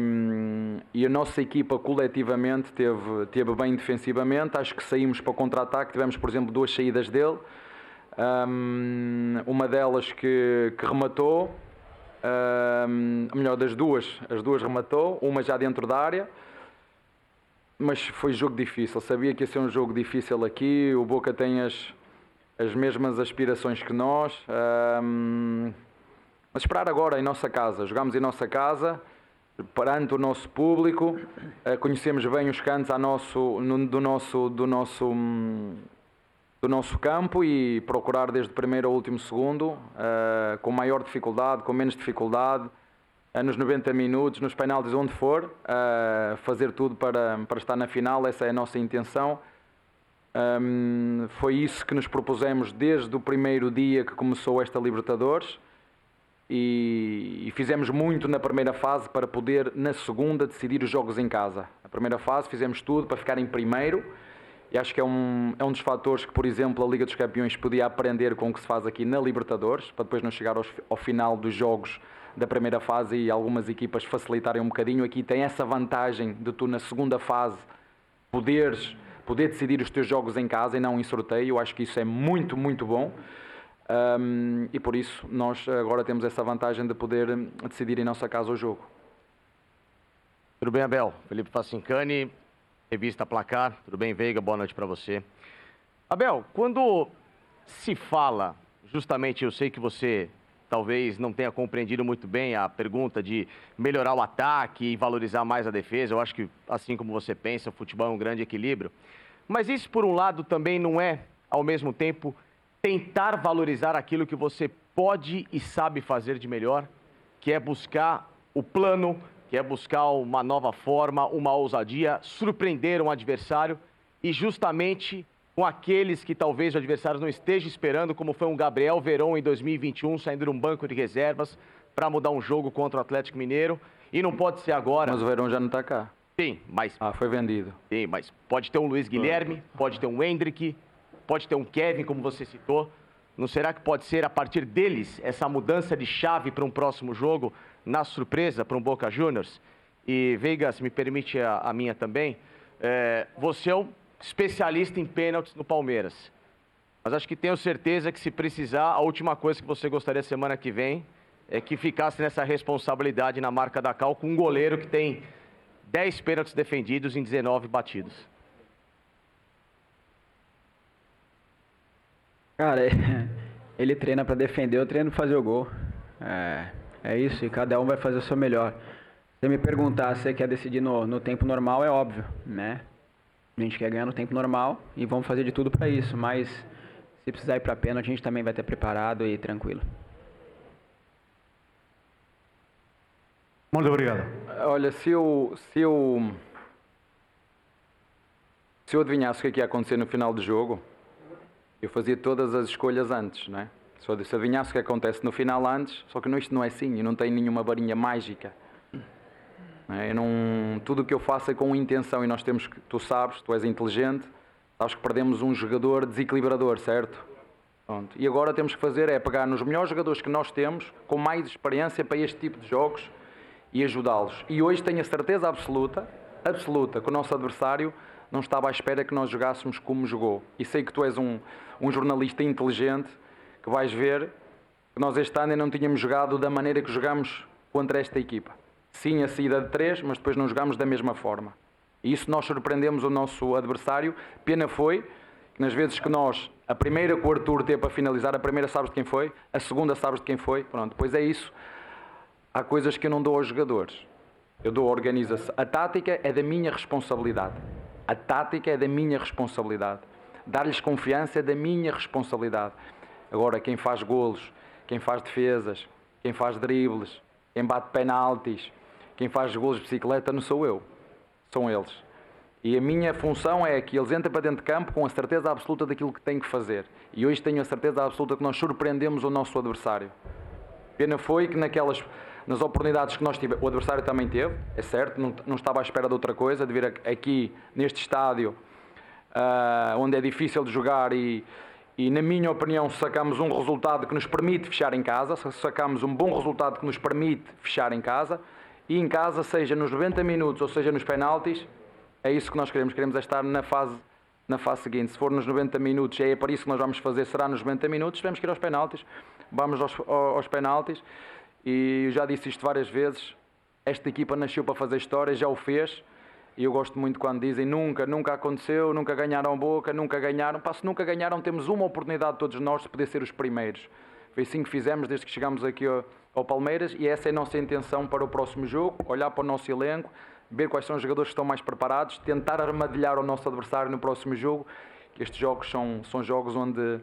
e, a nossa equipa coletivamente teve, teve bem defensivamente. Acho que saímos para contra-ataque. Tivemos, por exemplo, duas saídas dele. Um, uma delas que, que rematou, um, melhor das duas, as duas rematou, uma já dentro da área, mas foi jogo difícil. Sabia que ia ser um jogo difícil aqui. O Boca tem as, as mesmas aspirações que nós. Um, mas esperar agora em nossa casa. Jogamos em nossa casa, perante o nosso público, uh, conhecemos bem os cantos a nosso, no, do nosso. Do nosso um, do nosso campo e procurar desde o primeiro ao último segundo, uh, com maior dificuldade, com menos dificuldade, eh, nos 90 minutos, nos penaltis, onde for, uh, fazer tudo para, para estar na final, essa é a nossa intenção. Um, foi isso que nos propusemos desde o primeiro dia que começou esta Libertadores e, e, fizemos muito na primeira fase para poder, na segunda, decidir os jogos em casa. Na primeira fase fizemos tudo para ficar em primeiro e acho que é um, é um dos fatores que, por exemplo, a Liga dos Campeões podia aprender com o que se faz aqui na Libertadores, para depois não chegar aos, ao final dos jogos da primeira fase e algumas equipas facilitarem um bocadinho. Aqui tem essa vantagem de tu na segunda fase poderes poder decidir os teus jogos em casa e não em sorteio. Eu acho que isso é muito, muito bom. Um, e por isso nós agora temos essa vantagem de poder decidir em nossa casa o jogo. Tudo bem, Abel? Felipe Facincani, revista Placar. Tudo bem, Veiga? Boa noite para você. Abel, quando se fala, justamente eu sei que você talvez não tenha compreendido muito bem a pergunta de melhorar o ataque e valorizar mais a defesa. Eu acho que, assim como você pensa, o futebol é um grande equilíbrio. Mas isso, por um lado, também não é, ao mesmo tempo, tentar valorizar aquilo que você pode e sabe fazer de melhor, que é buscar o plano, que é buscar uma nova forma, uma ousadia, surpreender um adversário e justamente com aqueles que talvez o adversário não esteja esperando, como foi um Gabriel Verón em 2021, saindo de um banco de reservas para mudar um jogo contra o Atlético Mineiro. E não pode ser agora. Mas o Verón já não está cá. Sim, mas. Ah, foi vendido. Sim, mas pode ter um Luiz Guilherme, pode ter um Hendrick, pode ter um Kevin, como você citou. Não será que pode ser a partir deles essa mudança de chave para um próximo jogo, na surpresa para um Boca Juniors? E Veiga, se me permite a, a minha também, é, você é um especialista em pênaltis no Palmeiras. Mas acho que tenho certeza que se precisar, a última coisa que você gostaria semana que vem é que ficasse nessa responsabilidade na marca da Cal com um goleiro que tem 10 pênaltis defendidos em 19 batidos. Cara, ele treina para defender, eu treino para fazer o gol. É, é isso, e cada um vai fazer o seu melhor. Se me perguntar se quer decidir no, no tempo normal, é óbvio, né? A gente quer ganhar no tempo normal e vamos fazer de tudo para isso, mas se precisar ir para pênalti, a gente também vai estar preparado e tranquilo. Muito obrigado. Olha, se eu, se eu, se eu adivinhasse o que é ia acontecer no final do jogo, eu fazia todas as escolhas antes, não é? Se eu adivinhasse o que acontece no final antes, só que isto não é assim, eu não tenho nenhuma varinha mágica. É? Não, tudo o que eu faço é com intenção e nós temos que, tu sabes, tu és inteligente, sabes que perdemos um jogador desequilibrador, certo? Pronto. E agora temos que fazer é pegar nos melhores jogadores que nós temos, com mais experiência para este tipo de jogos e ajudá-los. E hoje tenho a certeza absoluta, absoluta, que o nosso adversário não estava à espera que nós jogássemos como jogou. E sei que tu és um, um jornalista inteligente, que vais ver que nós este ano não tínhamos jogado da maneira que jogamos contra esta equipa. Sim, a saída de três, mas depois não jogámos da mesma forma. E isso nós surpreendemos o nosso adversário. Pena foi que nas vezes que nós, a primeira que o Arthur teve para finalizar, a primeira sabes de quem foi, a segunda sabes de quem foi, pronto, pois é isso. Há coisas que eu não dou aos jogadores. Eu dou a organização. A tática é da minha responsabilidade. A tática é da minha responsabilidade. Dar-lhes confiança é da minha responsabilidade. Agora, quem faz golos, quem faz defesas, quem faz dribles, quem bate penaltis, quem faz gols de bicicleta não sou eu, são eles. E a minha função é que eles entrem para dentro de campo com a certeza absoluta daquilo que têm que fazer. E hoje tenho a certeza absoluta que nós surpreendemos o nosso adversário. Pena foi que naquelas nas oportunidades que nós tivemos, o adversário também teve, é certo, não, não estava à espera de outra coisa, de vir aqui neste estádio uh, onde é difícil de jogar e, e, na minha opinião, sacamos um resultado que nos permite fechar em casa, sacamos um bom resultado que nos permite fechar em casa e em casa, seja nos 90 minutos ou seja nos penaltis, é isso que nós queremos. Queremos é estar na fase, na fase seguinte. Se for nos 90 minutos, é para isso que nós vamos fazer, será nos 90 minutos. Tivemos que ir aos penaltis, vamos aos, aos penaltis. E eu já disse isto várias vezes. Esta equipa nasceu para fazer história, já o fez. E eu gosto muito quando dizem nunca, nunca aconteceu, nunca ganharam boca, nunca ganharam. Pá, se nunca ganharam, temos uma oportunidade todos nós de poder ser os primeiros. Foi assim que fizemos desde que chegamos aqui ao, ao Palmeiras e essa é a nossa intenção para o próximo jogo, olhar para o nosso elenco, ver quais são os jogadores que estão mais preparados, tentar armadilhar o nosso adversário no próximo jogo. Estes jogos são, são jogos onde,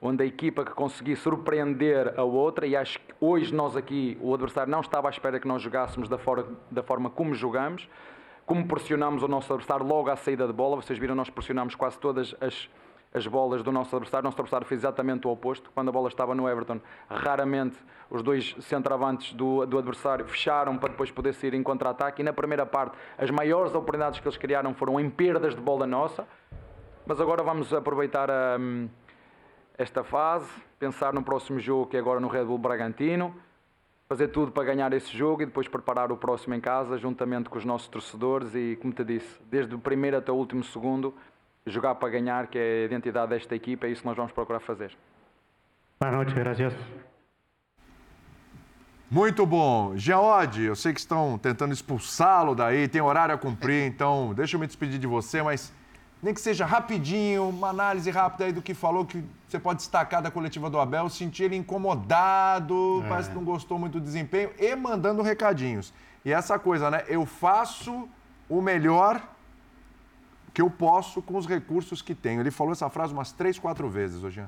onde a equipa que conseguir surpreender a outra, e acho que hoje nós aqui, o adversário não estava à espera que nós jogássemos da da forma como jogamos, como pressionámos o nosso adversário logo à saída de bola, vocês viram, nós pressionámos quase todas as, as bolas do nosso adversário, o nosso adversário fez exatamente o oposto, quando a bola estava no Everton, raramente os dois centroavantes do, do adversário fecharam para depois poder sair em contra-ataque, e na primeira parte as maiores oportunidades que eles criaram foram em perdas de bola nossa, mas agora vamos aproveitar a... Um, esta fase, pensar no próximo jogo que é agora no Red Bull Bragantino, fazer tudo para ganhar esse jogo e depois preparar o próximo em casa, juntamente com os nossos torcedores. E, como te disse, desde o primeiro até o último segundo, jogar para ganhar, que é a identidade desta equipa, é isso que nós vamos procurar fazer. Boa noite, graças. Muito bom. Geode, eu sei que estão tentando expulsá-lo daí, tem horário a cumprir, então deixa eu me despedir de você, mas nem que seja rapidinho, uma análise rápida aí do que falou, que você pode destacar da coletiva do Abel, sentir ele incomodado, é. parece que não gostou muito do desempenho, e mandando recadinhos. E essa coisa, né? Eu faço o melhor que eu posso com os recursos que tenho. Ele falou essa frase umas três, quatro vezes hoje.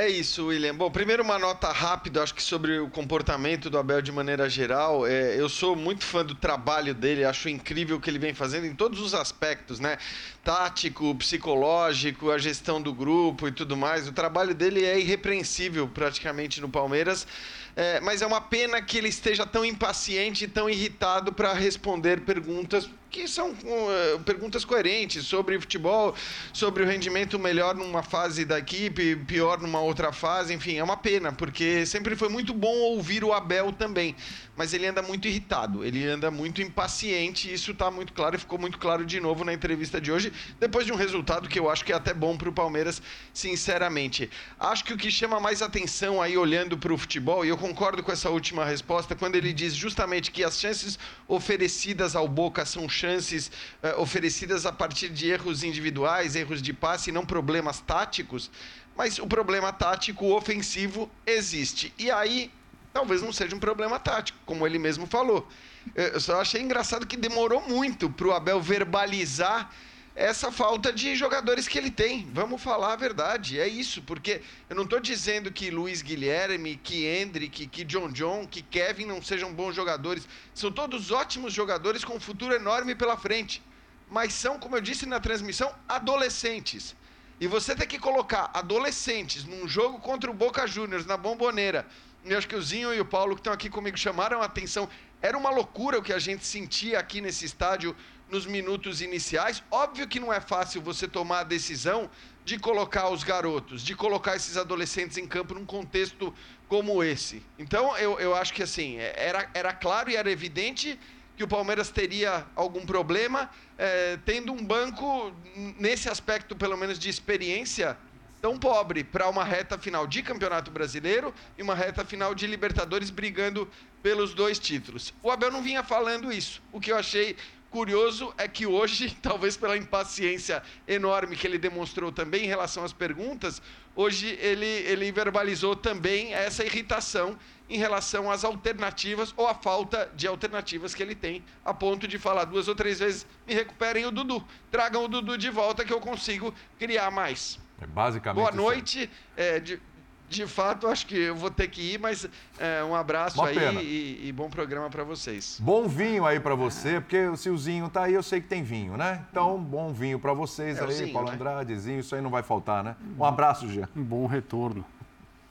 É isso, William. Bom, primeiro uma nota rápida, acho que sobre o comportamento do Abel de maneira geral. É, eu sou muito fã do trabalho dele, acho incrível o que ele vem fazendo em todos os aspectos, né? Tático, psicológico, a gestão do grupo e tudo mais. O trabalho dele é irrepreensível praticamente no Palmeiras. É, mas é uma pena que ele esteja tão impaciente e tão irritado para responder perguntas que são uh, perguntas coerentes sobre futebol, sobre o rendimento melhor numa fase da equipe, pior numa outra fase, enfim, é uma pena, porque sempre foi muito bom ouvir o Abel também, mas ele anda muito irritado, ele anda muito impaciente, isso está muito claro e ficou muito claro de novo na entrevista de hoje, depois de um resultado que eu acho que é até bom para o Palmeiras, sinceramente. Acho que o que chama mais atenção aí olhando para o futebol, e eu concordo com essa última resposta, quando ele diz justamente que as chances oferecidas ao Boca são chances uh, oferecidas a partir de erros individuais, erros de passe, não problemas táticos. Mas o problema tático ofensivo existe. E aí, talvez não seja um problema tático, como ele mesmo falou. Eu só achei engraçado que demorou muito para o Abel verbalizar essa falta de jogadores que ele tem. Vamos falar a verdade, é isso, porque eu não estou dizendo que Luiz Guilherme, que Hendrick, que John John, que Kevin não sejam bons jogadores. São todos ótimos jogadores com um futuro enorme pela frente. Mas são, como eu disse na transmissão, adolescentes. E você tem que colocar adolescentes num jogo contra o Boca Juniors na Bomboneira. E acho que o Zinho e o Paulo que estão aqui comigo chamaram a atenção. Era uma loucura o que a gente sentia aqui nesse estádio nos minutos iniciais. Óbvio que não é fácil você tomar a decisão de colocar os garotos, de colocar esses adolescentes em campo num contexto como esse. Então, eu, eu acho que assim, é, era, era claro e era evidente que o Palmeiras teria algum problema, é, tendo um banco, nesse aspecto, pelo menos de experiência, tão pobre para uma reta final de Campeonato Brasileiro e uma reta final de Libertadores brigando pelos dois títulos. O Abel não vinha falando isso, o que eu achei Curioso é que hoje, talvez pela impaciência enorme que ele demonstrou também em relação às perguntas, hoje ele, ele verbalizou também essa irritação em relação às alternativas ou à falta de alternativas que ele tem, a ponto de falar duas ou três vezes: me recuperem o Dudu, tragam o Dudu de volta que eu consigo criar mais. É basicamente. Boa noite. É, de, de fato, acho que eu vou ter que ir, mas é, um abraço Uma aí e, e, bom programa para vocês. Bom vinho aí para você, porque se o Zinho tá aí, eu sei que tem vinho, né? Então, bom vinho para vocês é aí, Zinho, Paulo né? Andrade, Zinho, isso aí não vai faltar, né? Um abraço, Jean. Um bom retorno.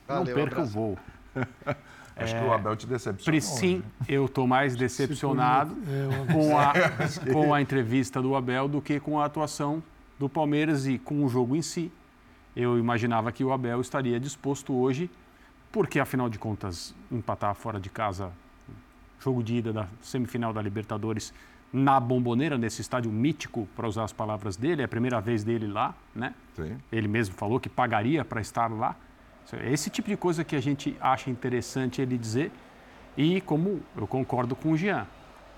Valeu, não perca um o voo. Acho é, que o Abel te decepcionou. Sim, né? eu estou mais decepcionado é, com, a, com a entrevista do Abel do que com a atuação do Palmeiras e com o jogo em si eu imaginava que o Abel estaria disposto hoje, porque afinal de contas, empatar fora de casa, jogo de ida da semifinal da Libertadores, na Bomboneira, nesse estádio mítico, para usar as palavras dele, é a primeira vez dele lá, né? Sim. Ele mesmo falou que pagaria para estar lá. Esse tipo de coisa que a gente acha interessante ele dizer. E como eu concordo com o Jean,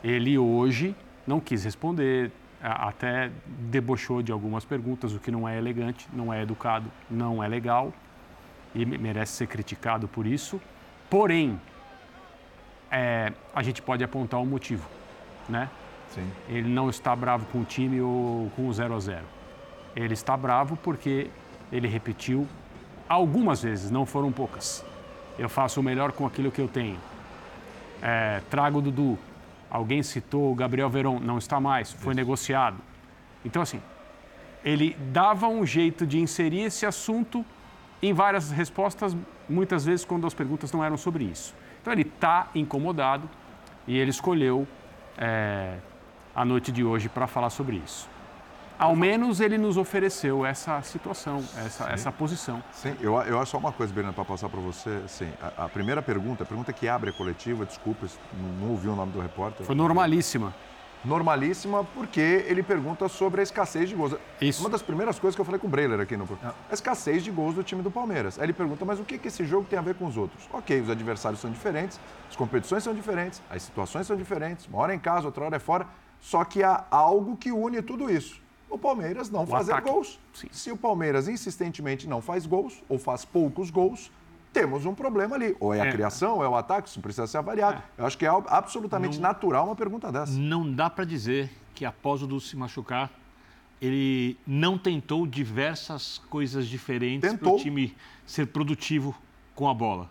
ele hoje não quis responder, até debochou de algumas perguntas, o que não é elegante, não é educado, não é legal e merece ser criticado por isso. Porém, é, a gente pode apontar um motivo, né? Sim. Ele não está bravo com o time ou com o 0 a 0. Ele está bravo porque ele repetiu algumas vezes, não foram poucas. Eu faço o melhor com aquilo que eu tenho. É, trago o Dudu. Alguém citou o Gabriel Veron, não está mais, foi negociado. Então, assim, ele dava um jeito de inserir esse assunto em várias respostas, muitas vezes quando as perguntas não eram sobre isso. Então, ele está incomodado e ele escolheu é, a noite de hoje para falar sobre isso. Ao menos ele nos ofereceu essa situação, essa, essa posição. Sim, eu, eu acho só uma coisa, Bernardo, para passar para você. Assim, a, a, primeira pergunta, a pergunta que abre a coletiva, desculpa, não, não ouvi o nome do repórter. Foi normalíssima. Normalíssima, porque ele pergunta sobre a escassez de gols. Isso. Uma das primeiras coisas que eu falei com o Breiler aqui no programa. A escassez de gols do time do Palmeiras. Aí ele pergunta, mas o que, que esse jogo tem a ver com os outros? Ok, os adversários são diferentes, as competições são diferentes, as situações são diferentes, uma hora é em casa, outra hora é fora. Só que há algo que une tudo isso o Palmeiras não o fazer ataque. gols. Sim. Se o Palmeiras insistentemente não faz gols ou faz poucos gols, temos um problema ali. Ou é a é. criação, ou é o ataque, isso precisa ser avaliado. É. Eu acho que é absolutamente não, natural uma pergunta dessa. Não dá para dizer que após o Dulce se machucar, ele não tentou diversas coisas diferentes para o time ser produtivo com a bola.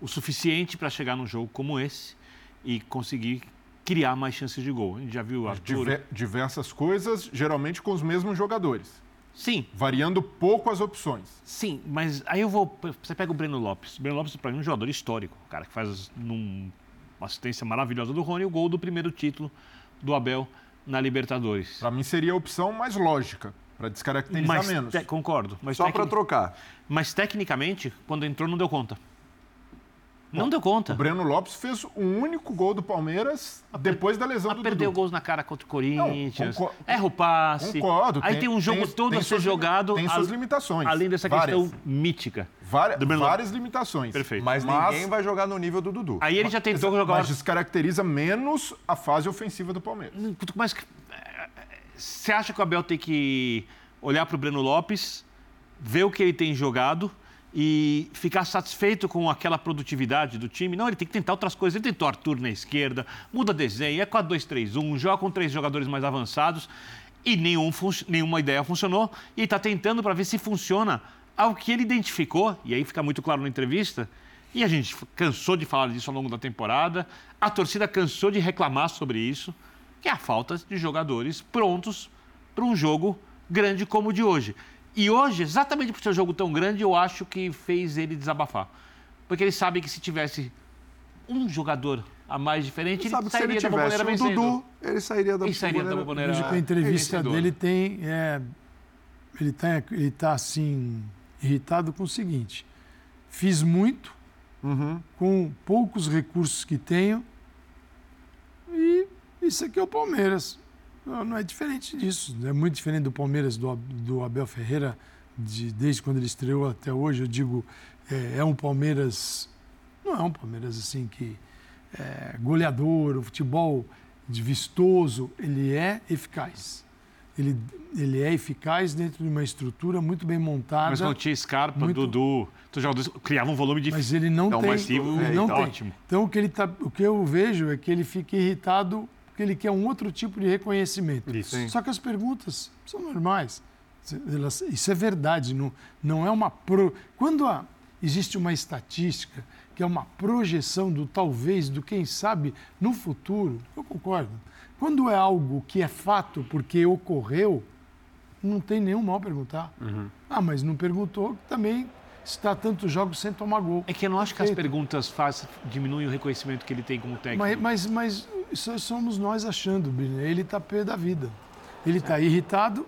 O suficiente para chegar num jogo como esse e conseguir criar mais chances de gol. A gente já viu Arthur... Diver, diversas coisas, geralmente com os mesmos jogadores. Sim. Variando pouco as opções. Sim, mas aí eu vou. Você pega o Breno Lopes. O Breno Lopes, para mim, é um jogador histórico. O cara que faz num, uma assistência maravilhosa do Rony o gol do primeiro título do Abel na Libertadores. Para mim seria a opção mais lógica, para descaracterizar mas, menos. Te, concordo. Mas Só para trocar. Mas tecnicamente, quando entrou, não deu conta. Não deu conta. O Breno Lopes fez um único gol do Palmeiras depois da lesão Mas do perdeu Dudu. gols na cara contra o Corinthians. Não, erra o passe. Concordo. Aí tem, tem um jogo tem, todo tem a ser jogado. Tem suas limitações. Além dessa várias. questão mítica. Várias, várias limitações. Perfeito. Mas, mas, ninguém vai jogar no nível do Dudu. Aí ele já tentou mas, jogar. Mas descaracteriza menos a fase ofensiva do Palmeiras. Mas você acha que o Abel tem que olhar para o Breno Lopes, ver o que ele tem jogado e ficar satisfeito com aquela produtividade do time. Não, ele tem que tentar outras coisas. Ele tentou Arthur na esquerda, muda desenho, é 4-2-3-1, joga com três jogadores mais avançados e nenhum, nenhuma ideia funcionou. E está tentando para ver se funciona ao que ele identificou, e aí fica muito claro na entrevista, e a gente cansou de falar disso ao longo da temporada, a torcida cansou de reclamar sobre isso, que é a falta de jogadores prontos para um jogo grande como o de hoje. E hoje, exatamente por ser um jogo tão grande, eu acho que fez ele desabafar. Porque ele sabe que se tivesse um jogador a mais diferente, ele, ele sairia se ele da bomboneira um vencendo. Dudu, ele sairia da ele sairia da bomboneira. Vejo que a entrevista dele tem... É, ele está ele tá, assim, irritado com o seguinte. Fiz muito, uhum. com poucos recursos que tenho, e isso aqui é o Palmeiras. Não, não, é diferente disso. É muito diferente do Palmeiras, do, do Abel Ferreira, de, desde quando ele estreou até hoje. Eu digo, é, é um Palmeiras. Não é um Palmeiras assim que. É, goleador, o futebol de vistoso, ele é eficaz. Ele, ele é eficaz dentro de uma estrutura muito bem montada. Mas não tinha Scarpa, muito... Dudu, os jogadores criavam um volume de Mas ele não então, tem. Massivo, ele não tá tem. ótimo. Então o que, ele tá, o que eu vejo é que ele fica irritado porque ele quer um outro tipo de reconhecimento. Isso. Só que as perguntas são normais. Isso é verdade, não, não é uma pro. Quando há, existe uma estatística que é uma projeção do talvez, do quem sabe no futuro, eu concordo. Quando é algo que é fato porque ocorreu, não tem nenhum mal perguntar. Uhum. Ah, mas não perguntou, também está tantos jogos sem tomar gol. É que eu não acho que as perguntas faz, diminuem o reconhecimento que ele tem como técnico. Mas, mas, mas isso somos nós achando, Bruno. Ele está pé da vida. Ele está irritado,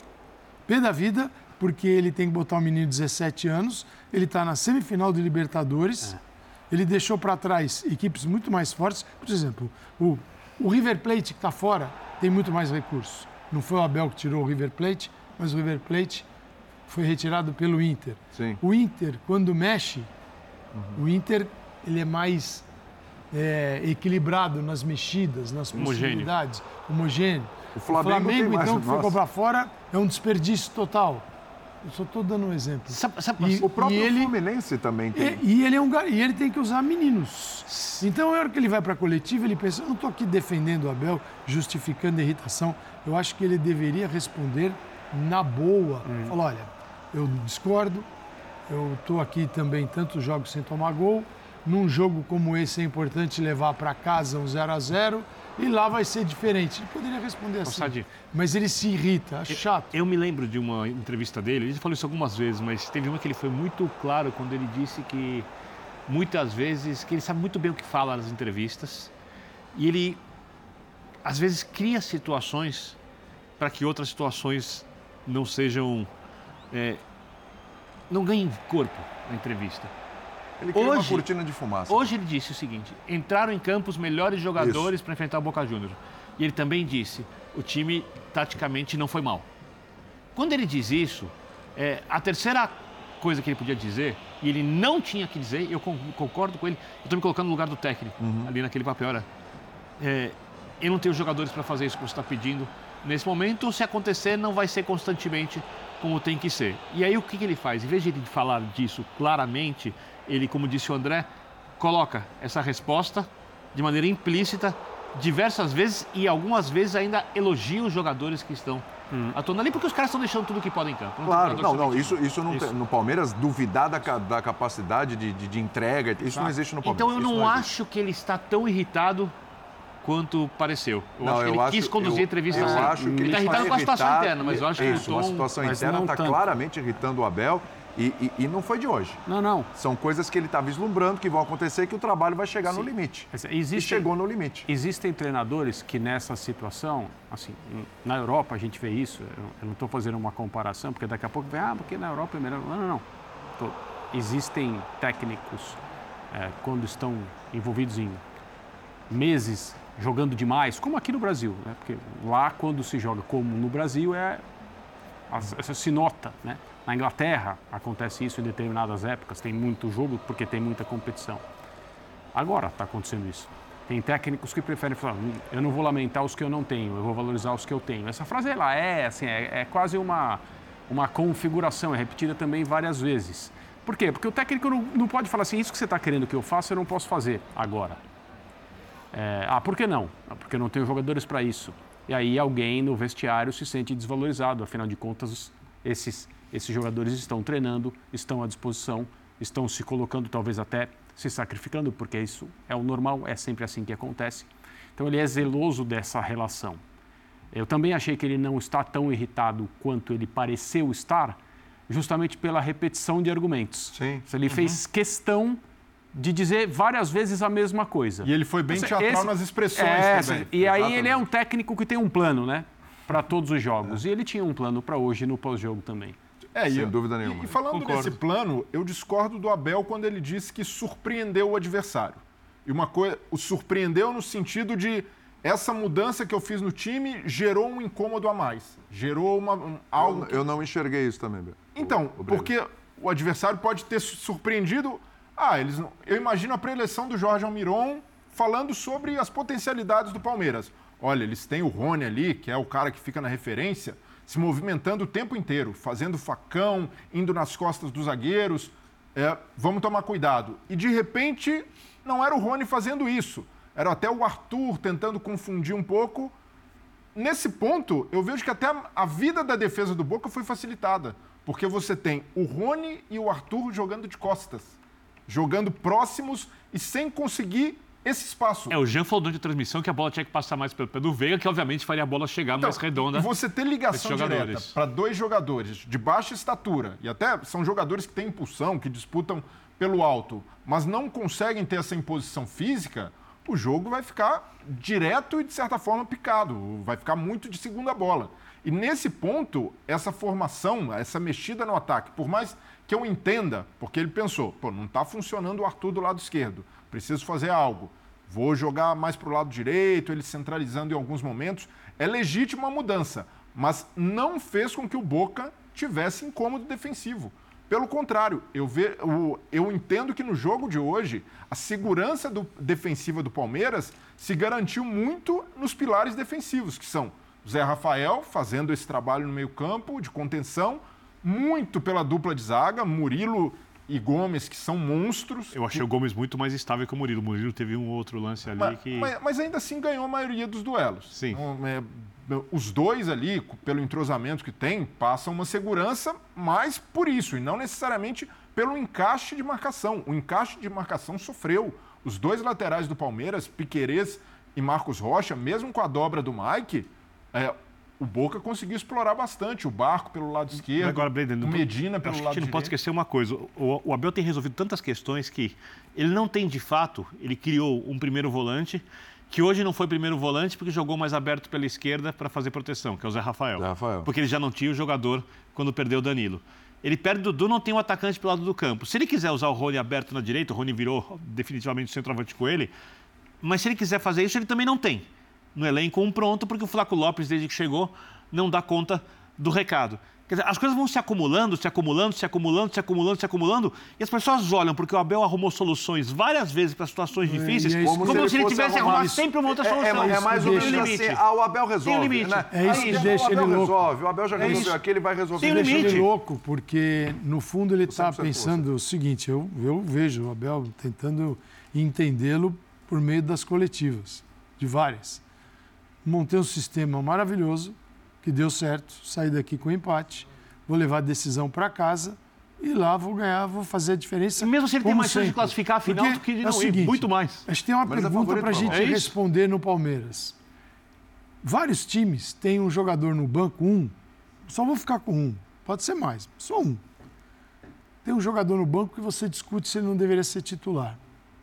pé da vida, porque ele tem que botar um menino de 17 anos, ele está na semifinal de Libertadores, é. ele deixou para trás equipes muito mais fortes. Por exemplo, o, o River Plate, que está fora, tem muito mais recursos. Não foi o Abel que tirou o River Plate, mas o River Plate foi retirado pelo Inter. Sim. O Inter, quando mexe, uhum. o Inter ele é mais é, equilibrado nas mexidas, nas possibilidades, homogêneo. O Flamengo, o Flamengo então, que foi comprar fora, é um desperdício total. Eu só estou dando um exemplo. Sabe, sabe, e, o próprio ele, Fluminense também tem. E, e, ele é um e ele tem que usar meninos. Então, na hora que ele vai para a coletiva, ele pensa: eu não estou aqui defendendo o Abel, justificando a irritação. Eu acho que ele deveria responder na boa. Hum. Falar: olha, eu discordo. Eu estou aqui também tantos jogos sem tomar gol. Num jogo como esse é importante levar para casa um 0 a 0 e lá vai ser diferente. Ele poderia responder assim, Sadio. mas ele se irrita, acho chato. Eu me lembro de uma entrevista dele, ele falou isso algumas vezes, mas teve uma que ele foi muito claro quando ele disse que muitas vezes, que ele sabe muito bem o que fala nas entrevistas e ele às vezes cria situações para que outras situações não sejam é, não ganhem corpo na entrevista. Ele cria uma cortina de fumaça. Hoje ele disse o seguinte: entraram em campo os melhores jogadores para enfrentar o Boca Juniors. E ele também disse: o time taticamente não foi mal. Quando ele diz isso, é, a terceira coisa que ele podia dizer, e ele não tinha que dizer, eu con- concordo com ele, eu estou me colocando no lugar do técnico, ali naquele papel, olha, é, eu não tenho jogadores para fazer isso que você está pedindo nesse momento, se acontecer, não vai ser constantemente como tem que ser. E aí o que, que ele faz? Em vez de ele falar disso claramente, ele, como disse o André, coloca essa resposta de maneira implícita diversas vezes e algumas vezes ainda elogia os jogadores que estão atuando ali, porque os caras estão deixando tudo que podem em campo. tem Claro, não, não, isso, isso não Isso. tem- no Palmeiras, duvidar da, da capacidade de, de, de entrega, isso não Tá. existe no Palmeiras. Então eu não, existe. acho que ele está tão irritado quanto pareceu. Eu Não, acho que ele eu acho- quis conduzir eu- a entrevista eu assim. acho que ele ele está irritado com a situação interna, mas eu acho que Isso, o uma tom- situação mas interna não está claramente irritando o Abel e, e- e não foi de hoje. Não, não. São coisas que ele está vislumbrando que vão acontecer e que o trabalho vai chegar no Sim. limite. Existem, E chegou no limite. Existem treinadores que nessa situação, assim, na Europa a gente vê isso, eu não estou fazendo uma comparação, porque daqui a pouco vem, ah, porque na Europa é melhor. Não, não, não. Tô- existem técnicos, é, quando estão envolvidos em meses jogando demais, como aqui no Brasil, né? Porque lá quando se joga como no Brasil é se nota, né? Na Inglaterra acontece isso em determinadas épocas, tem muito jogo porque tem muita competição. Agora está acontecendo isso. Tem técnicos que preferem falar, "Hum, eu não vou lamentar os que eu não tenho, eu vou valorizar os que eu tenho. Essa frase ela é assim, é, é quase uma uma configuração, é repetida também várias vezes. Por quê? Porque o técnico não, não pode falar assim, isso que você está querendo que eu faça, eu não posso fazer agora. É, ah, por que não? Ah, Porque eu não tenho jogadores para isso. E aí alguém no vestiário se sente desvalorizado. Afinal de contas, esses, esses jogadores estão treinando, estão à disposição, estão se colocando, talvez até se sacrificando, porque isso é o normal, é sempre assim que acontece. Então ele é zeloso dessa relação. Eu também achei que ele não está tão irritado quanto ele pareceu estar, justamente pela repetição de argumentos. Sim. Ele fez questão de dizer várias vezes a mesma coisa. E ele foi bem Esse- teatral esse- nas expressões é, também. E aí Exatamente. ele é um técnico que tem um plano, né? Para todos os jogos. E ele tinha um plano para hoje no pós-jogo também. É, Sem e, dúvida e- nenhuma. E, falando Concordo. desse plano, eu discordo do Abel quando ele disse que surpreendeu o adversário. E uma coisa, o surpreendeu no sentido de essa mudança que eu fiz no time gerou um incômodo a mais. Gerou uma, um- algo. Eu, eu não enxerguei isso também, Beto. Então, porque o adversário pode ter su- surpreendido. Ah, eles não- eu imagino a preleção do Jorge Almiron falando sobre as potencialidades do Palmeiras. Olha, eles têm o Rony ali, que é o cara que fica na referência, se movimentando o tempo inteiro, fazendo facão, indo nas costas dos zagueiros. É, vamos tomar cuidado. E de repente, não era o Rony fazendo isso. Era até o Arthur tentando confundir um pouco nesse ponto, eu vejo que até a- vida da defesa do Boca foi facilitada. Porque você tem o Rony e o Arthur jogando de costas. Jogando próximos e sem conseguir esse espaço. É, o Jean falou durante a transmissão que a bola tinha que passar mais pelo pé do Veiga, que obviamente faria a bola chegar mais redonda. Você ter ligação direta para dois jogadores de baixa estatura, e até são jogadores que têm impulsão, que disputam pelo alto, mas não conseguem ter essa imposição física, o jogo vai ficar direto e, de certa forma, picado. Vai ficar muito de segunda bola. E nesse ponto, essa formação, essa mexida no ataque, por mais que eu entenda, porque ele pensou, pô, não está funcionando o Arthur do lado esquerdo, preciso fazer algo. Vou jogar mais para o lado direito, ele centralizando em alguns momentos. É legítima a mudança, mas não fez com que o Boca tivesse incômodo defensivo. Pelo contrário, eu, ve, o- eu entendo que no jogo de hoje, a segurança do- defensiva do Palmeiras se garantiu muito nos pilares defensivos, que são Zé Rafael fazendo esse trabalho no meio-campo de contenção, muito pela dupla de zaga, Murilo e Gomes, que são monstros. Eu achei o Gomes muito mais estável que o Murilo. O Murilo teve um outro lance ali Mas, que. mas- mas ainda assim ganhou a maioria dos duelos. Sim. Então, é, os dois ali, pelo entrosamento que tem, passam uma segurança mais por isso, e não necessariamente pelo encaixe de marcação. O encaixe de marcação sofreu. Os dois laterais do Palmeiras, Piquerez e Marcos Rocha, mesmo com a dobra do Mike, é, o Boca conseguiu explorar bastante. O Barco pelo lado esquerdo, Agora, Breden, o Medina pelo acho que a lado gente não pode direito. esquecer uma coisa. O, o Abel tem resolvido tantas questões que ele não tem de fato. Ele criou um primeiro volante que hoje não foi primeiro volante porque jogou mais aberto pela esquerda para fazer proteção, que é o Zé Rafael. Porque ele já não tinha o jogador quando perdeu o Danilo. Ele perde o Dudu, não tem um atacante pelo lado do campo. Se ele quiser usar o Rony aberto na direita, o Rony virou definitivamente o centroavante com ele. Mas se ele quiser fazer isso, ele também não tem no elenco um pronto, porque o Flaco Lopes, desde que chegou, não dá conta do recado. Quer dizer, as coisas vão se acumulando, se acumulando, se acumulando, se acumulando, se acumulando, e as pessoas olham, porque o Abel arrumou soluções várias vezes para situações difíceis, e é isso como, que- se ele tivesse arrumar arrumado sempre uma outra É- é- solução. é mais ou um menos limite. assim, ah, o Abel resolve, Tem um limite. né? É isso Aí, que o deixa Abel ele louco. resolve, o Abel já É resolveu isso. aqui, ele vai resolver Tem aqui. deixa ele louco, porque no fundo ele está 100% pensando o seguinte: eu, eu vejo o Abel tentando entendê-lo por meio das coletivas, de várias. Montei um sistema maravilhoso, que deu certo, saí daqui com empate, vou levar a decisão para casa e lá vou ganhar, vou fazer a diferença. E mesmo se ele tem mais chance de classificar a final Porque do que de é não ir, seguinte, muito mais. A gente tem uma Mas é pergunta para a gente. É responder no Palmeiras. Vários times têm um jogador no banco, um, só vou ficar com um, pode ser mais, só um. Tem um jogador no banco que você discute se ele não deveria ser titular.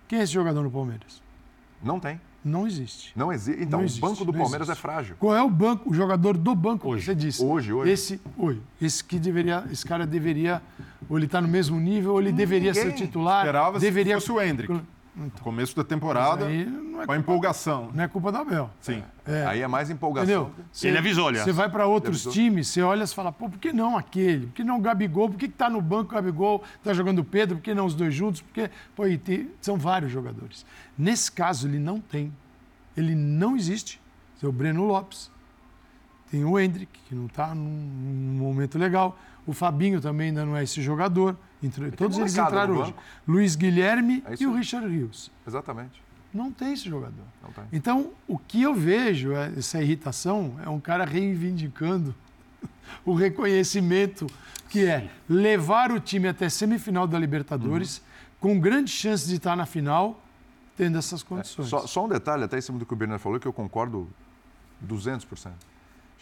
Quem é esse jogador no Palmeiras? Não tem. Não existe. Não existe. Então, Não o existe, banco do Palmeiras existe. é frágil. Qual é o banco, o jogador do banco que você disse? Hoje, hoje. Esse, hoje. Esse que deveria, esse cara deveria, ou ele está no mesmo nível, ou ele deveria ser titular. Esperava deveria se fosse o Hendrick. No começo da temporada, Mas aí não é com a empolgação. Não é culpa do Abel. Sim. Aí é mais empolgação. Entendeu? Você- Você vai para outros times, você olha e fala, pô, por que não aquele? Por que não o Gabigol? Por que está no banco o Gabigol? Está jogando o Pedro? Por que não os dois juntos? Porque, pô, tem- são vários jogadores. Nesse caso, ele não tem. Ele não existe. Tem o Breno Lopes. Tem o Hendrick, que não está num, num momento legal. O Fabinho também ainda não é esse jogador. Entrou- todos eles entraram hoje. Luiz Guilherme É e o. Richard Rios. Exatamente. Não tem esse jogador. Tem. Então, o que eu vejo, é- essa irritação, é um cara reivindicando o reconhecimento que é levar o time até semifinal da Libertadores, Uhum. com grande chance de estar na final, tendo essas condições. Só, só um detalhe, até em cima do que o Bernardo falou, que eu concordo 200%.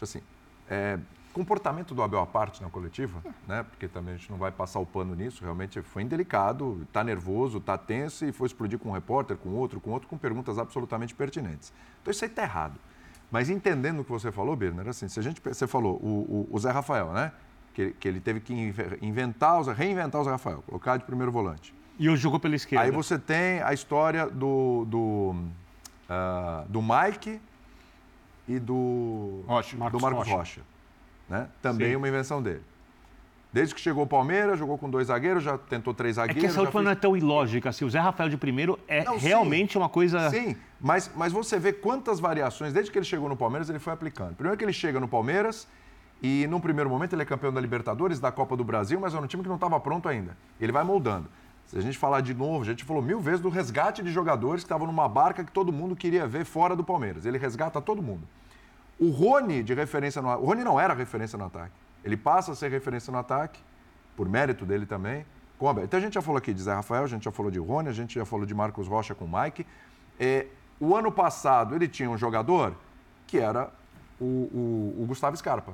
Assim, é, comportamento do Abel à parte na coletiva, né? Porque também a gente não vai passar o pano nisso, realmente foi indelicado, está nervoso, está tenso e foi explodir com um repórter, com outro, com outro, com perguntas absolutamente pertinentes. Então isso aí está errado. Mas entendendo o que você falou, Birner, assim, se a gente, você falou, o, o- o Zé Rafael, né? Que, que ele teve que inve- inventar, o reinventar o Zé Rafael, colocar de primeiro volante. E hoje jogou pela esquerda. Aí você tem a história do, do, ah, do Mike e do, Rocha. do Marcos Marcos Rocha. Rocha. Né? Também Sim. uma invenção dele. Desde que chegou o Palmeiras, jogou com dois zagueiros, já tentou três É zagueiros. que essa última fez- não é tão ilógica assim. O Zé Rafael de primeiro é Não, sim. realmente uma coisa. Sim, mas, mas você vê quantas variações, desde que ele chegou no Palmeiras, ele foi aplicando. Primeiro que ele chega no Palmeiras e, num primeiro momento, ele é campeão da Libertadores, da Copa do Brasil, mas era um time que não estava pronto ainda. Ele vai moldando. Se a gente falar de novo, a gente falou mil vezes do resgate de jogadores que estavam numa barca que todo mundo queria ver fora do Palmeiras. Ele resgata todo mundo. O Rony, de referência no O Rony não era referência no ataque. Ele passa a ser referência no ataque, por mérito dele também. com o Abel. Então a gente já falou aqui de Zé Rafael, a gente já falou de Rony, a gente já falou de Marcos Rocha com o Mike. É, o ano passado ele tinha um jogador que era o, o- o Gustavo Scarpa.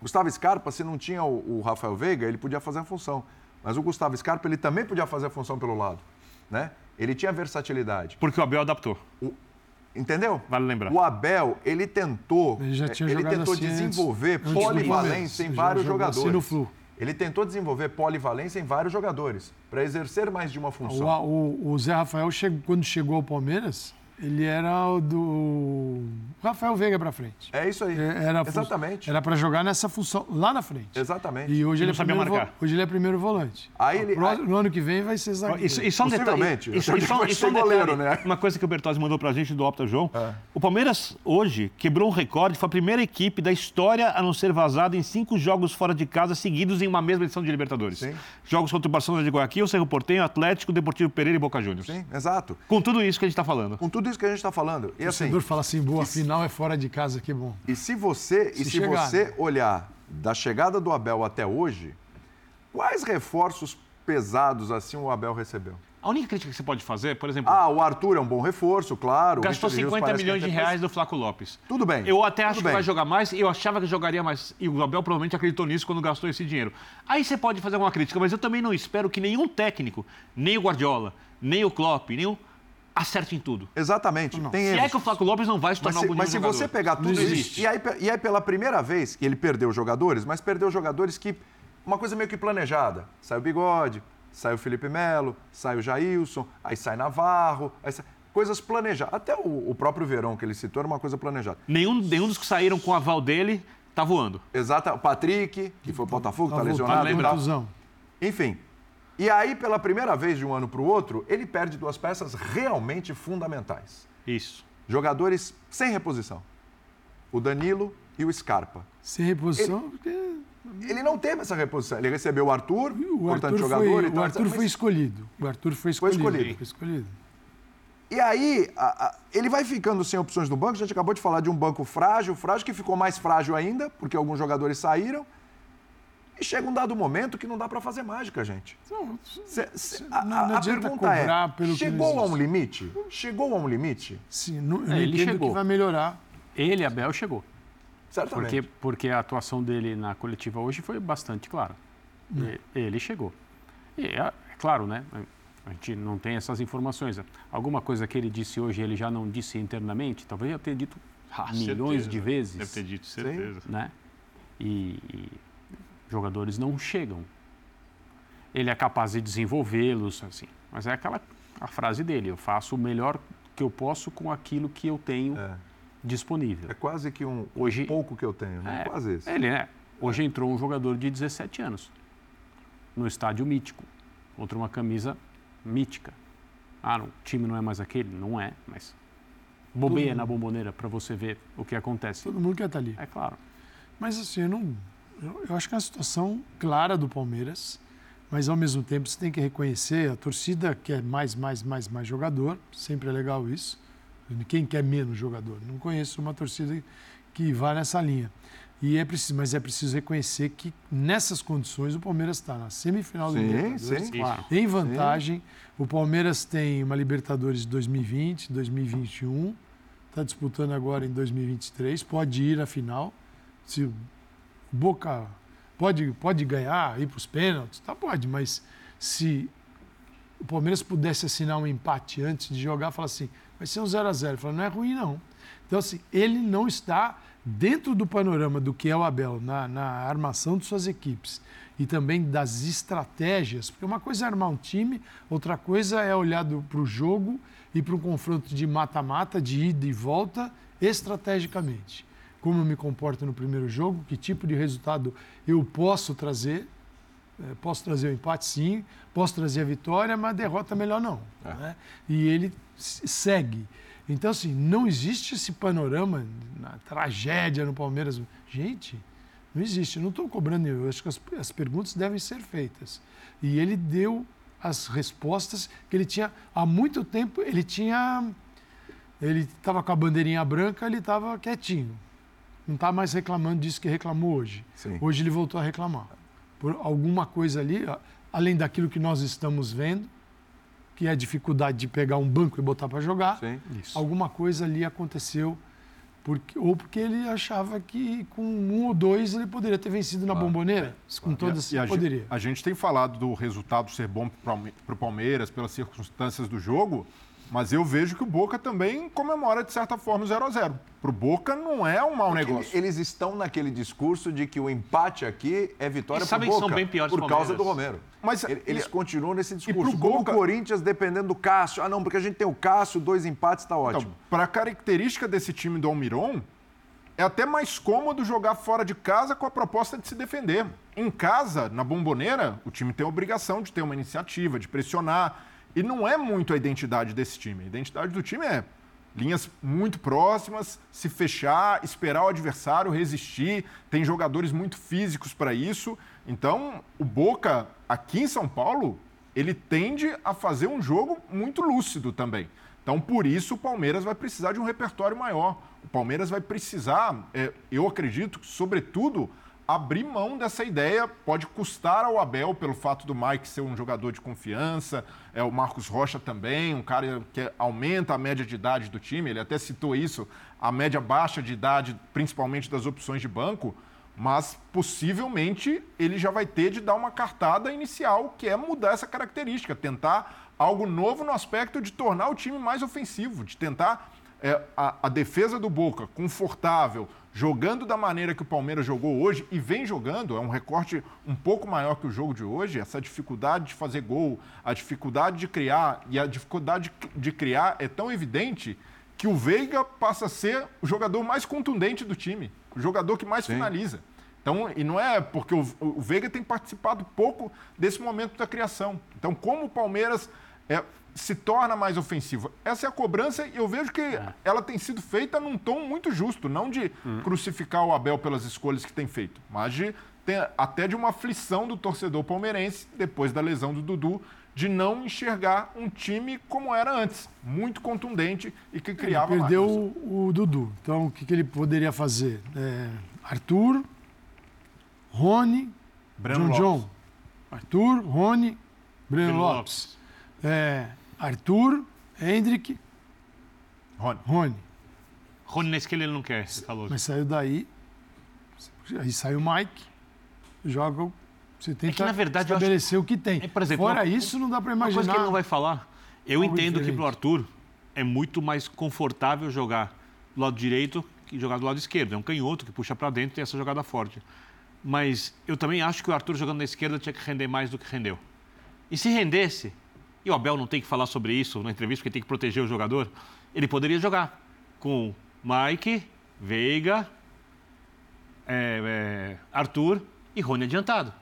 Gustavo Scarpa, se não tinha o, o Rafael Veiga, ele podia fazer a função. Mas o Gustavo Scarpa, ele também podia fazer a função pelo lado. Né? Ele tinha versatilidade. Porque o Abel adaptou. Entendeu? Vale lembrar. O Abel, ele tentou, Ele já tinha ele jogado tentou assim antes, desenvolver antes polivalência em Ele já vários jogou assim jogadores. no Flu. Ele tentou desenvolver polivalência em vários jogadores, para exercer mais de uma O, função. o- o Zé Rafael, chegou- quando chegou ao Palmeiras, Ele era o do Rafael Veiga para frente. É isso aí. Era Exatamente. Era para jogar nessa função lá na frente. Exatamente. E hoje Ele ele, não é sabia marcar. vo- hoje ele é primeiro volante. Aí No ele- No ano que vem vai ser zagueiro. E, e só um detalhe, e, e só, e só- e só um detalhe, né? uma coisa que o Bertozzi mandou pra gente do Opta João. É. O Palmeiras hoje quebrou um recorde, foi a primeira equipe da história a não ser vazada em cinco jogos fora de casa seguidos em uma mesma edição de Libertadores. Jogos contra o Barcelona de Guayaquil, Cerro Porteño, Atlético, Deportivo Pereira e Boca Juniors. Sim, exato. Com tudo isso que a gente está falando. Com tudo isso que a gente está falando. E O assim, torcedor fala assim, boa, final é fora de casa, que bom. E se você, e Se se chegar, você né? olhar da chegada do Abel até hoje, quais reforços pesados assim o Abel recebeu? A única crítica que você pode fazer, por exemplo, Ah, o Arthur é um bom reforço, claro. gastou Richard Rios 50 parece que milhões de reais do Flaco Lopes. Tudo bem. Eu até acho que bem. vai jogar mais, eu achava que jogaria mais. E o Abel provavelmente acreditou nisso quando gastou esse dinheiro. Aí você pode fazer uma crítica, mas eu também não espero que nenhum técnico, nem o Guardiola, nem o Klopp, nem o acerte em tudo. Exatamente. Tem se erros. é que o Flaco Lopes não vai se Mas tornar se, algum mas se jogador. você pegar tudo isso, existe. e aí, e aí pela primeira vez que ele perdeu jogadores, mas perdeu jogadores que. Uma coisa meio que planejada. Sai o Bigode, sai o Felipe Melo, sai o Jailson, aí sai Navarro, aí sai- coisas planejadas. Até o, o próprio Verão que ele citou era uma coisa planejada. Nenhum, nenhum dos que saíram com o aval dele tá voando. Exato. O Patrick, que foi o Botafogo, tá, Tá lesionado. contusão. Enfim. E aí, pela primeira vez de um ano para o outro, ele perde duas peças realmente fundamentais. Isso. Jogadores sem reposição. O Danilo e o Scarpa. Sem reposição, porque Ele não teve essa reposição. Ele recebeu o Arthur, o importante Arthur, jogador foi, e tal. o Arthur mas- foi escolhido. O Arthur foi escolhido. escolhido. Foi escolhido. E aí, a- a- ele vai ficando sem opções no banco. A gente acabou de falar de um banco frágil, frágil, que ficou mais frágil ainda, porque alguns jogadores saíram. E chega um dado momento que não dá para fazer mágica, gente. Cê- cê- a, não- a- não a adianta pergunta cobrar é, chegou não a um limite? Chegou a um limite? Sim, não, É, ele chegou. que vai melhorar. Ele, Abel, chegou. Certamente. Porque, porque a atuação dele na coletiva hoje foi bastante clara. Hum. Ele chegou. E é, é claro, né? A gente não tem essas informações. Alguma coisa que ele disse hoje ele já não disse internamente, talvez já tenha dito Ah, milhões certeza. de vezes. Deve ter dito, certeza. Né? E, e jogadores não chegam. Ele é capaz de desenvolvê-los, assim. Mas é aquela a frase dele: eu faço o melhor que eu posso com aquilo que eu tenho disponível. É quase que um Hoje, pouco que eu tenho, né? é, quase isso. Ele, né? Hoje entrou um jogador de 17 anos no estádio mítico, contra uma camisa mítica. Ah, o time não é mais aquele? Não é, mas bobeia Todo na bomboneira para você ver o que acontece. Todo mundo quer estar ali. É claro. Mas assim, eu não. Eu, eu acho que é uma situação clara do Palmeiras, mas ao mesmo tempo você tem que reconhecer a torcida quer mais, mais, mais, mais jogador. Sempre é legal isso. Quem quer menos jogador? Não conheço uma torcida que vá nessa linha. E é preciso, mas é preciso reconhecer que nessas condições o Palmeiras está na semifinal do Sim, Libertadores, sim, claro. em vantagem. O Palmeiras tem uma Libertadores de 2020, 2021, está disputando agora em 2023, pode ir à final. Se Boca pode, pode ganhar, ir para os pênaltis, tá, pode, mas se o Palmeiras pudesse assinar um empate antes de jogar, falar assim, vai ser um 0 a 0 Fala, não é ruim, não. Então, assim, ele não está dentro do panorama do que é o Abel, na, na armação de suas equipes e também das estratégias, porque uma coisa é armar um time, outra coisa é olhar para o jogo e para um confronto de mata-mata, de ida e volta, estrategicamente. Como eu me comporto no primeiro jogo, que tipo de resultado eu posso trazer, eh, posso trazer o empate, sim. Posso trazer a vitória, mas a derrota melhor não. né? E ele segue. Então, assim, não existe esse panorama na tragédia no Palmeiras. Gente, não existe. Eu não estou cobrando. Eu acho que as, as perguntas devem ser feitas. E ele deu as respostas que ele tinha há muito tempo. Ele tinha. Ele estava com a bandeirinha branca, ele estava quietinho. Não está mais reclamando disso que reclamou hoje. Sim. Hoje ele voltou a reclamar. Por alguma coisa ali, além daquilo que nós estamos vendo, que é a dificuldade de pegar um banco e botar para jogar, alguma coisa ali aconteceu. Porque, ou porque ele achava que com um ou dois ele poderia ter vencido na bomboneira. Com todas E a- e a, poderia. gente- a gente tem falado do resultado ser bom para o Palmeiras pelas circunstâncias do jogo, Mas eu vejo que o Boca também comemora, de certa forma, o 0 a 0 Para o Boca não é um mau Porque negócio. Eles estão naquele discurso de que o empate aqui é vitória para sabem o que Boca. são bem piores por que o causa do. Romero. Mas Ele- eles e- continuam nesse discurso. pro Como Boca- o Corinthians dependendo do Cássio. Ah, não, porque a gente tem o Cássio, dois empates, está ótimo. Então, para a característica desse time do Almiron, é até mais cômodo jogar fora de casa com a proposta de se defender. Em casa, na bomboneira, o time tem a obrigação de ter uma iniciativa, de pressionar. E não é muito a identidade desse time. A identidade do time é linhas muito próximas, se fechar, esperar o adversário resistir. Tem jogadores muito físicos para isso. Então, o Boca, aqui em São Paulo, ele tende a fazer um jogo muito lúcido também. Então, por isso, o Palmeiras vai precisar de um repertório maior. O Palmeiras vai precisar, é, eu acredito, sobretudo, abrir mão dessa ideia. Pode custar ao Abel, pelo fato do Mike ser um jogador de confiança, é, o Marcos Rocha também, um cara que aumenta a média de idade do time. Ele até citou isso, a média baixa de idade, principalmente das opções de banco. Mas possivelmente ele já vai ter de dar uma cartada inicial, que é mudar essa característica, tentar algo novo no aspecto de tornar o time mais ofensivo, de tentar é, a, a defesa do Boca confortável, jogando da maneira que o Palmeiras jogou hoje e vem jogando, é um recorte um pouco maior que o jogo de hoje, essa dificuldade de fazer gol, a dificuldade de criar, e a dificuldade de, criar é tão evidente que o Veiga passa a ser o jogador mais contundente do time, o jogador que mais finaliza. Então, e não é porque o, o Veiga tem participado pouco desse momento da criação. Então, como o Palmeiras é, se torna mais ofensivo? Essa é a cobrança e eu vejo que ela tem sido feita num tom muito justo, não de crucificar o Abel pelas escolhas que tem feito, mas de ter, até de uma aflição do torcedor palmeirense, depois da lesão do Dudu, de não enxergar um time como era antes, muito contundente e que criava Ele perdeu o, o Dudu. Então, o que, que ele poderia fazer? É, Arthur, Rony, Breno John Lopes. John. Arthur, Rony, Breno, Breno Lopes. É, Arthur, Hendrick, Rony. Rony. Rony na esquerda ele não quer, você falou. Mas saiu daí, aí sai o Mike, joga, você tenta que, na verdade, eu acho- estabelecer o que tem. É, por exemplo, Fora uma- isso, não dá para Uma imaginar. coisa que ele não vai falar. Eu algo entendo que diferente. pro Arthur é muito mais confortável jogar do lado direito que jogar do lado esquerdo. É um canhoto que puxa para dentro e tem essa jogada forte. Mas eu também acho que o Arthur jogando na esquerda tinha que render mais do que rendeu. E se rendesse, e o Abel não tem que falar sobre isso na entrevista, porque tem que proteger o jogador, ele poderia jogar com Mike, Veiga, é, é, Arthur e Rony adiantado.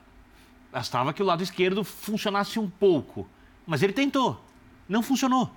Bastava que o lado esquerdo funcionasse um pouco. Mas ele tentou. Não funcionou.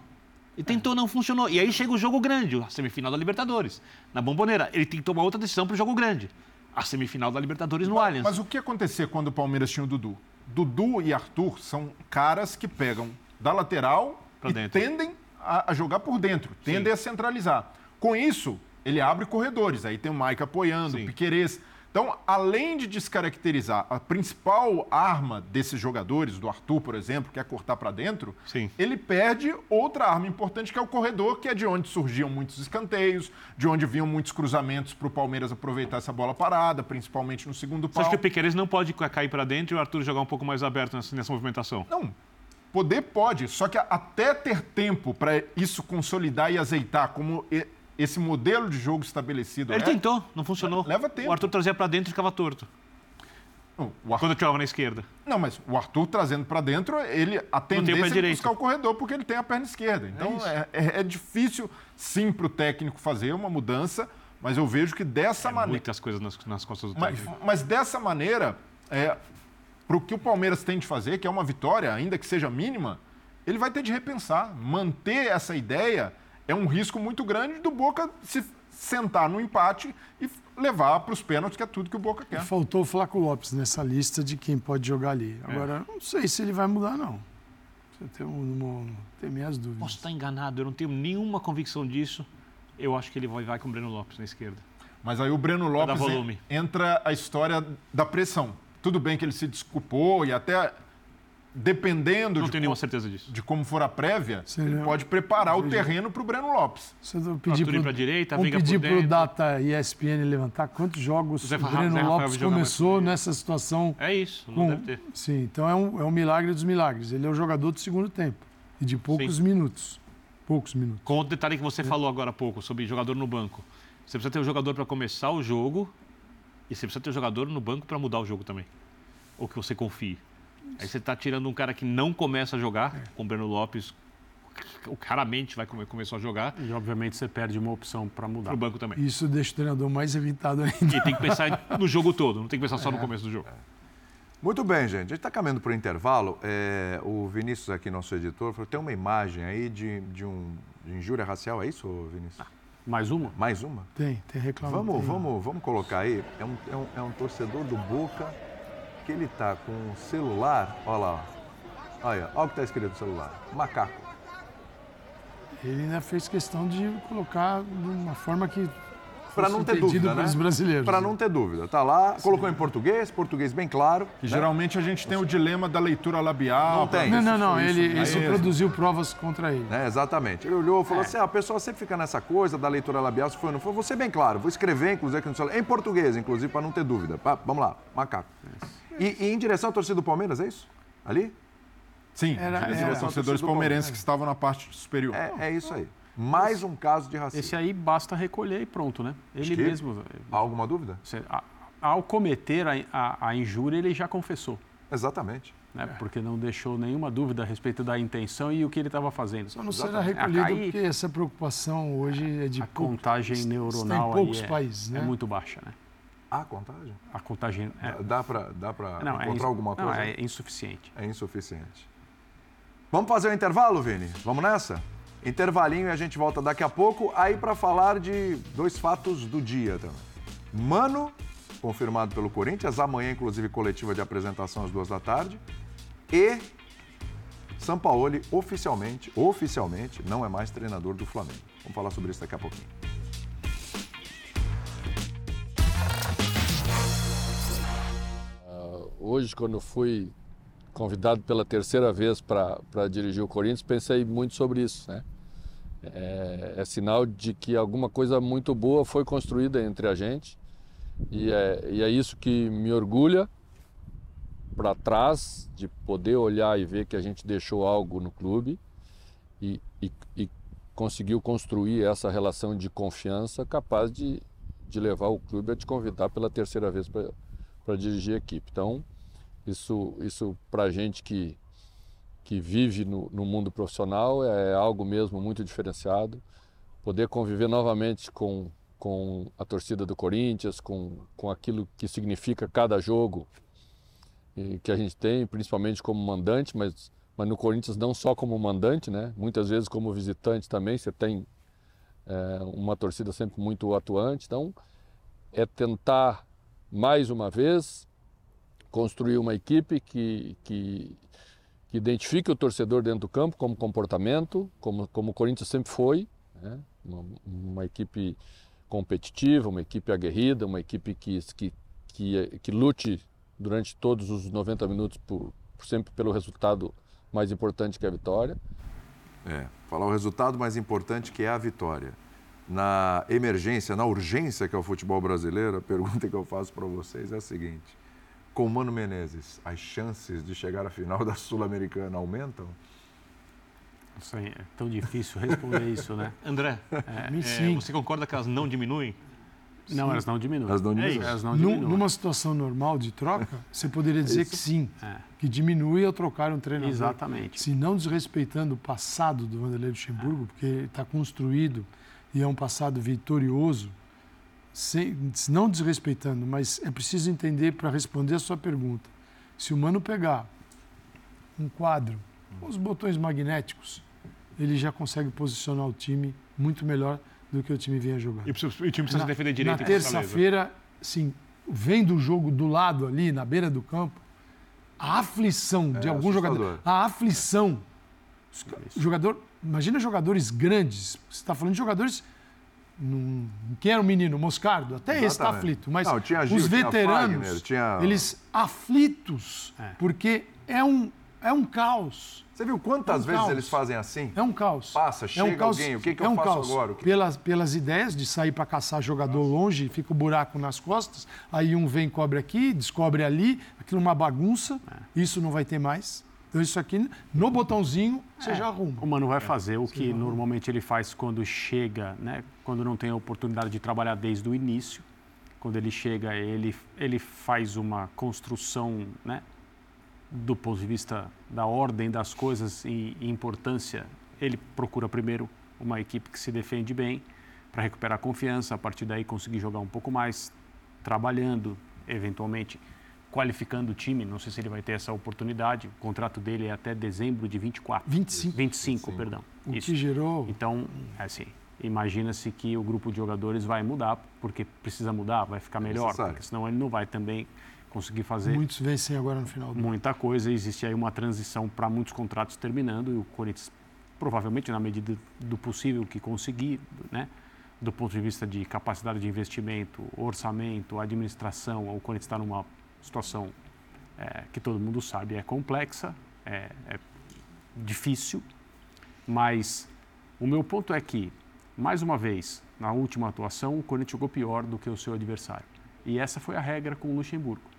Ele tentou, não funcionou. E aí chega o jogo grande, a semifinal da Libertadores. Na Bomboneira. Ele tem que tomar outra decisão para o jogo grande. A semifinal da Libertadores no Allianz. Mas o que acontecia quando o Palmeiras tinha o Dudu? Dudu e Arthur são caras que pegam da lateral Pra e dentro. tendem a, a jogar por dentro, tendem a centralizar. Com isso, ele abre corredores. Aí tem o Mike apoiando, o Piquerez. Então, além de descaracterizar a principal arma desses jogadores, do Arthur, por exemplo, que é cortar para dentro, ele perde outra arma importante, que é o corredor, que é de onde surgiam muitos escanteios, de onde vinham muitos cruzamentos para o Palmeiras aproveitar essa bola parada, principalmente no segundo Você pau. acha que o Piqueires não pode ca- cair para dentro e o Arthur jogar um pouco mais aberto nessa, nessa movimentação? Não. Poder pode, só que até ter tempo para isso consolidar e azeitar como esse modelo de jogo estabelecido. Ele é, tentou, não funcionou. Leva tempo. O Arthur trazia para dentro e ficava torto. Quando eu jogava na esquerda. Não, mas o Arthur trazendo para dentro, ele a tendência é direito. buscar o corredor porque ele tem a perna esquerda. Então isso. é, é- é difícil, sim, para o técnico fazer uma mudança, mas eu vejo que dessa maneira. Muitas coisas nas, nas costas do Mas, técnico. mas dessa maneira, é, para o que o Palmeiras tem de fazer, que é uma vitória, ainda que seja mínima, ele vai ter de repensar. Manter essa ideia é um risco muito grande do Boca se sentar no empate e levar para os pênaltis, que é tudo que o Boca quer. Faltou o Flaco Lopes nessa lista de quem pode jogar ali. É. Agora, não sei se ele vai mudar, não. Eu tenho, um- tenho minhas dúvidas. Posso estar enganado, eu não tenho nenhuma convicção disso. Eu acho que ele vai, vai com o Breno Lopes na esquerda. Mas aí o Breno Lopes entra a história da pressão. Tudo bem que ele se desculpou e até dependendo Não de, tenho nenhuma certeza disso. de como for a prévia, Seria- ele pode preparar o terreno para o Breno Lopes. Se eu pedir pro, pra direita, vamos pedir pro dentro. Data ESPN levantar quantos jogos Zé o Breno Zé Lopes começou nessa situação. É isso, não com- deve ter. Sim, então é um, é um milagre dos milagres. Ele é o jogador do segundo tempo e de poucos Sim. minutos. poucos minutos. Com o detalhe que você falou agora há pouco sobre jogador no banco. Você precisa ter um jogador para começar o jogo e você precisa ter um jogador no banco para mudar o jogo também. Ou que você confie. Aí você está tirando um cara que não começa a jogar, com o Breno Lopes, raramente vai come, começar a jogar. E obviamente você perde uma opção para mudar. Para o banco também. Isso deixa o treinador mais evitado ainda. E tem que pensar no jogo todo, não tem que pensar só no começo do jogo. Muito bem, gente. A gente está caminhando para o intervalo. É, o Vinícius, aqui, nosso editor, falou tem uma imagem aí de, de, um, de injúria racial, é isso, Vinícius? Mais uma? Mais uma? Tem, tem reclamação. Vamos, vamos, vamos colocar aí. É um, é, um, é um torcedor do Boca que ele tá com o celular, olha lá. Olha, olha o que está escrito no celular. Macaco. Ele ainda fez questão de colocar de uma forma que para não ter dúvida, né? brasileiros. Para não ter dúvida. Tá lá, Sim. colocou em português, português bem claro. Que né? geralmente a gente tem o dilema da leitura labial. Não tem. Não, não, não. Ele, isso produziu provas contra ele. É, exatamente. Ele olhou e falou é. assim: ah, a pessoa sempre fica nessa coisa da leitura labial, se foi ou não foi. Vou ser bem claro, vou escrever, inclusive, aqui no celular, em português, inclusive, para não ter dúvida. vamos lá, macaco. E, e, em direção à torcida do Palmeiras, é isso? Ali? Sim, era, era, era torcedores palmeirenses que estavam na parte superior. É, é isso aí. Mais um caso de racismo. Esse aí basta recolher e pronto, né? Ele mesmo. Há alguma dúvida? Ao cometer a, a, a injúria, ele já confessou. Exatamente. Né? É. Porque não deixou nenhuma dúvida a respeito da intenção e o que ele estava fazendo. Só não será recolhido aí, porque essa preocupação hoje é de A contagem neuronal em poucos é, países, né? é muito baixa, né? A contagem? A contagem. É... Dá para dá é encontrar é alguma coisa? Não, é insuficiente. É insuficiente. Vamos fazer o um intervalo, Vini? Vamos nessa? Intervalinho e a gente volta daqui a pouco aí para falar de dois fatos do dia também. Mano, confirmado pelo Corinthians, amanhã inclusive coletiva de apresentação às duas da tarde. E Sampaoli oficialmente, oficialmente, não é mais treinador do Flamengo. Vamos falar sobre isso daqui a pouquinho. Uh, hoje, quando fui convidado pela terceira vez para dirigir o Corinthians, pensei muito sobre isso, né? É, é, sinal de que alguma coisa muito boa foi construída entre a gente e é, e é isso que me orgulha para trás de poder olhar e ver que a gente deixou algo no clube e, e, e conseguiu construir essa relação de confiança capaz de, de levar o clube a te convidar pela terceira vez para dirigir a equipe. Então, isso, isso para gente que que vive no, no, mundo profissional é algo mesmo muito diferenciado. Poder conviver novamente com, com a torcida do Corinthians, com, com aquilo que significa cada jogo que a gente tem, principalmente como mandante, mas, mas no Corinthians não só como mandante, né? muitas vezes como visitante também, você tem é, uma torcida sempre muito atuante. Então, é tentar mais uma vez construir uma equipe que, que que identifique o torcedor dentro do campo como comportamento, como, como o Corinthians sempre foi, né? uma, uma, equipe competitiva, uma equipe aguerrida, uma equipe que, que, que, que lute durante todos os 90 minutos por, por sempre pelo resultado mais importante que é a vitória. É, falar o resultado mais importante que é a vitória. Na emergência, na urgência que é o futebol brasileiro, a pergunta que eu faço para vocês é a seguinte: com o Mano Menezes, as chances de chegar à final da Sul-Americana aumentam? Isso aí, é tão difícil responder isso, né? André, é, é, você concorda que elas não diminuem? Não, elas não diminuem. Elas não diminuem. É elas não diminuem. Numa situação normal de troca, você poderia dizer que sim, é. que diminui ao trocar um treinador. Exatamente. Se não desrespeitando o passado do Vanderlei Luxemburgo, porque está construído e é um passado vitorioso, sem, não desrespeitando, mas é preciso entender para responder a sua pergunta. Se o mano pegar um quadro, os botões magnéticos, ele já consegue posicionar o time muito melhor do que o time vinha jogando. E o time precisa na, defender direito. Na terça-feira, sim, vendo o jogo do lado ali, na beira do campo, a aflição é, de algum assustador. jogador, a aflição, jogador, imagina jogadores grandes, você está falando de jogadores num, quem era o menino? Moscardo? Até Exatamente. esse está aflito. Mas Não, Gil, os veteranos, Fagner, tinha... eles aflitos, é. porque é um, é um caos. Você viu quantas é um vezes caos. eles fazem assim? É um caos. Passa, chega é um caos. alguém, o que, que é eu um faço caos. agora? Que... Pelas, pelas ideias de sair para caçar jogador Nossa. longe, fica o um buraco nas costas, aí um vem, cobre aqui, descobre ali, aquilo é uma bagunça, é. isso não vai ter mais. Então isso aqui, no botãozinho, você É. já arruma. O Mano vai fazer o que normalmente ele faz quando chega, né? Quando não tem a oportunidade de trabalhar desde o início. Quando ele chega, ele, ele faz uma construção, né? Do ponto de vista da ordem das coisas e, e importância, ele procura primeiro uma equipe que se defende bem para recuperar a confiança, a partir daí conseguir jogar um pouco mais, trabalhando, eventualmente qualificando o time. Não sei se ele vai ter essa oportunidade. O contrato dele é até dezembro de 24. 25. 25, perdão. O Isso. que gerou. Então, é assim, imagina-se que o grupo de jogadores vai mudar, porque precisa mudar, vai ficar melhor, necessário. porque senão ele não vai também conseguir fazer Muitos vencem agora no final do muita coisa. Existe aí uma transição para muitos contratos terminando e o Corinthians, provavelmente, na medida do possível que conseguir, né? do ponto de vista de capacidade de investimento, orçamento, administração, o Corinthians está numa situação é, que todo mundo sabe é complexa, é, é difícil, mas o meu ponto é que, mais uma vez, na última atuação, o Corinthians jogou pior do que o seu adversário. E essa foi a regra com o Luxemburgo.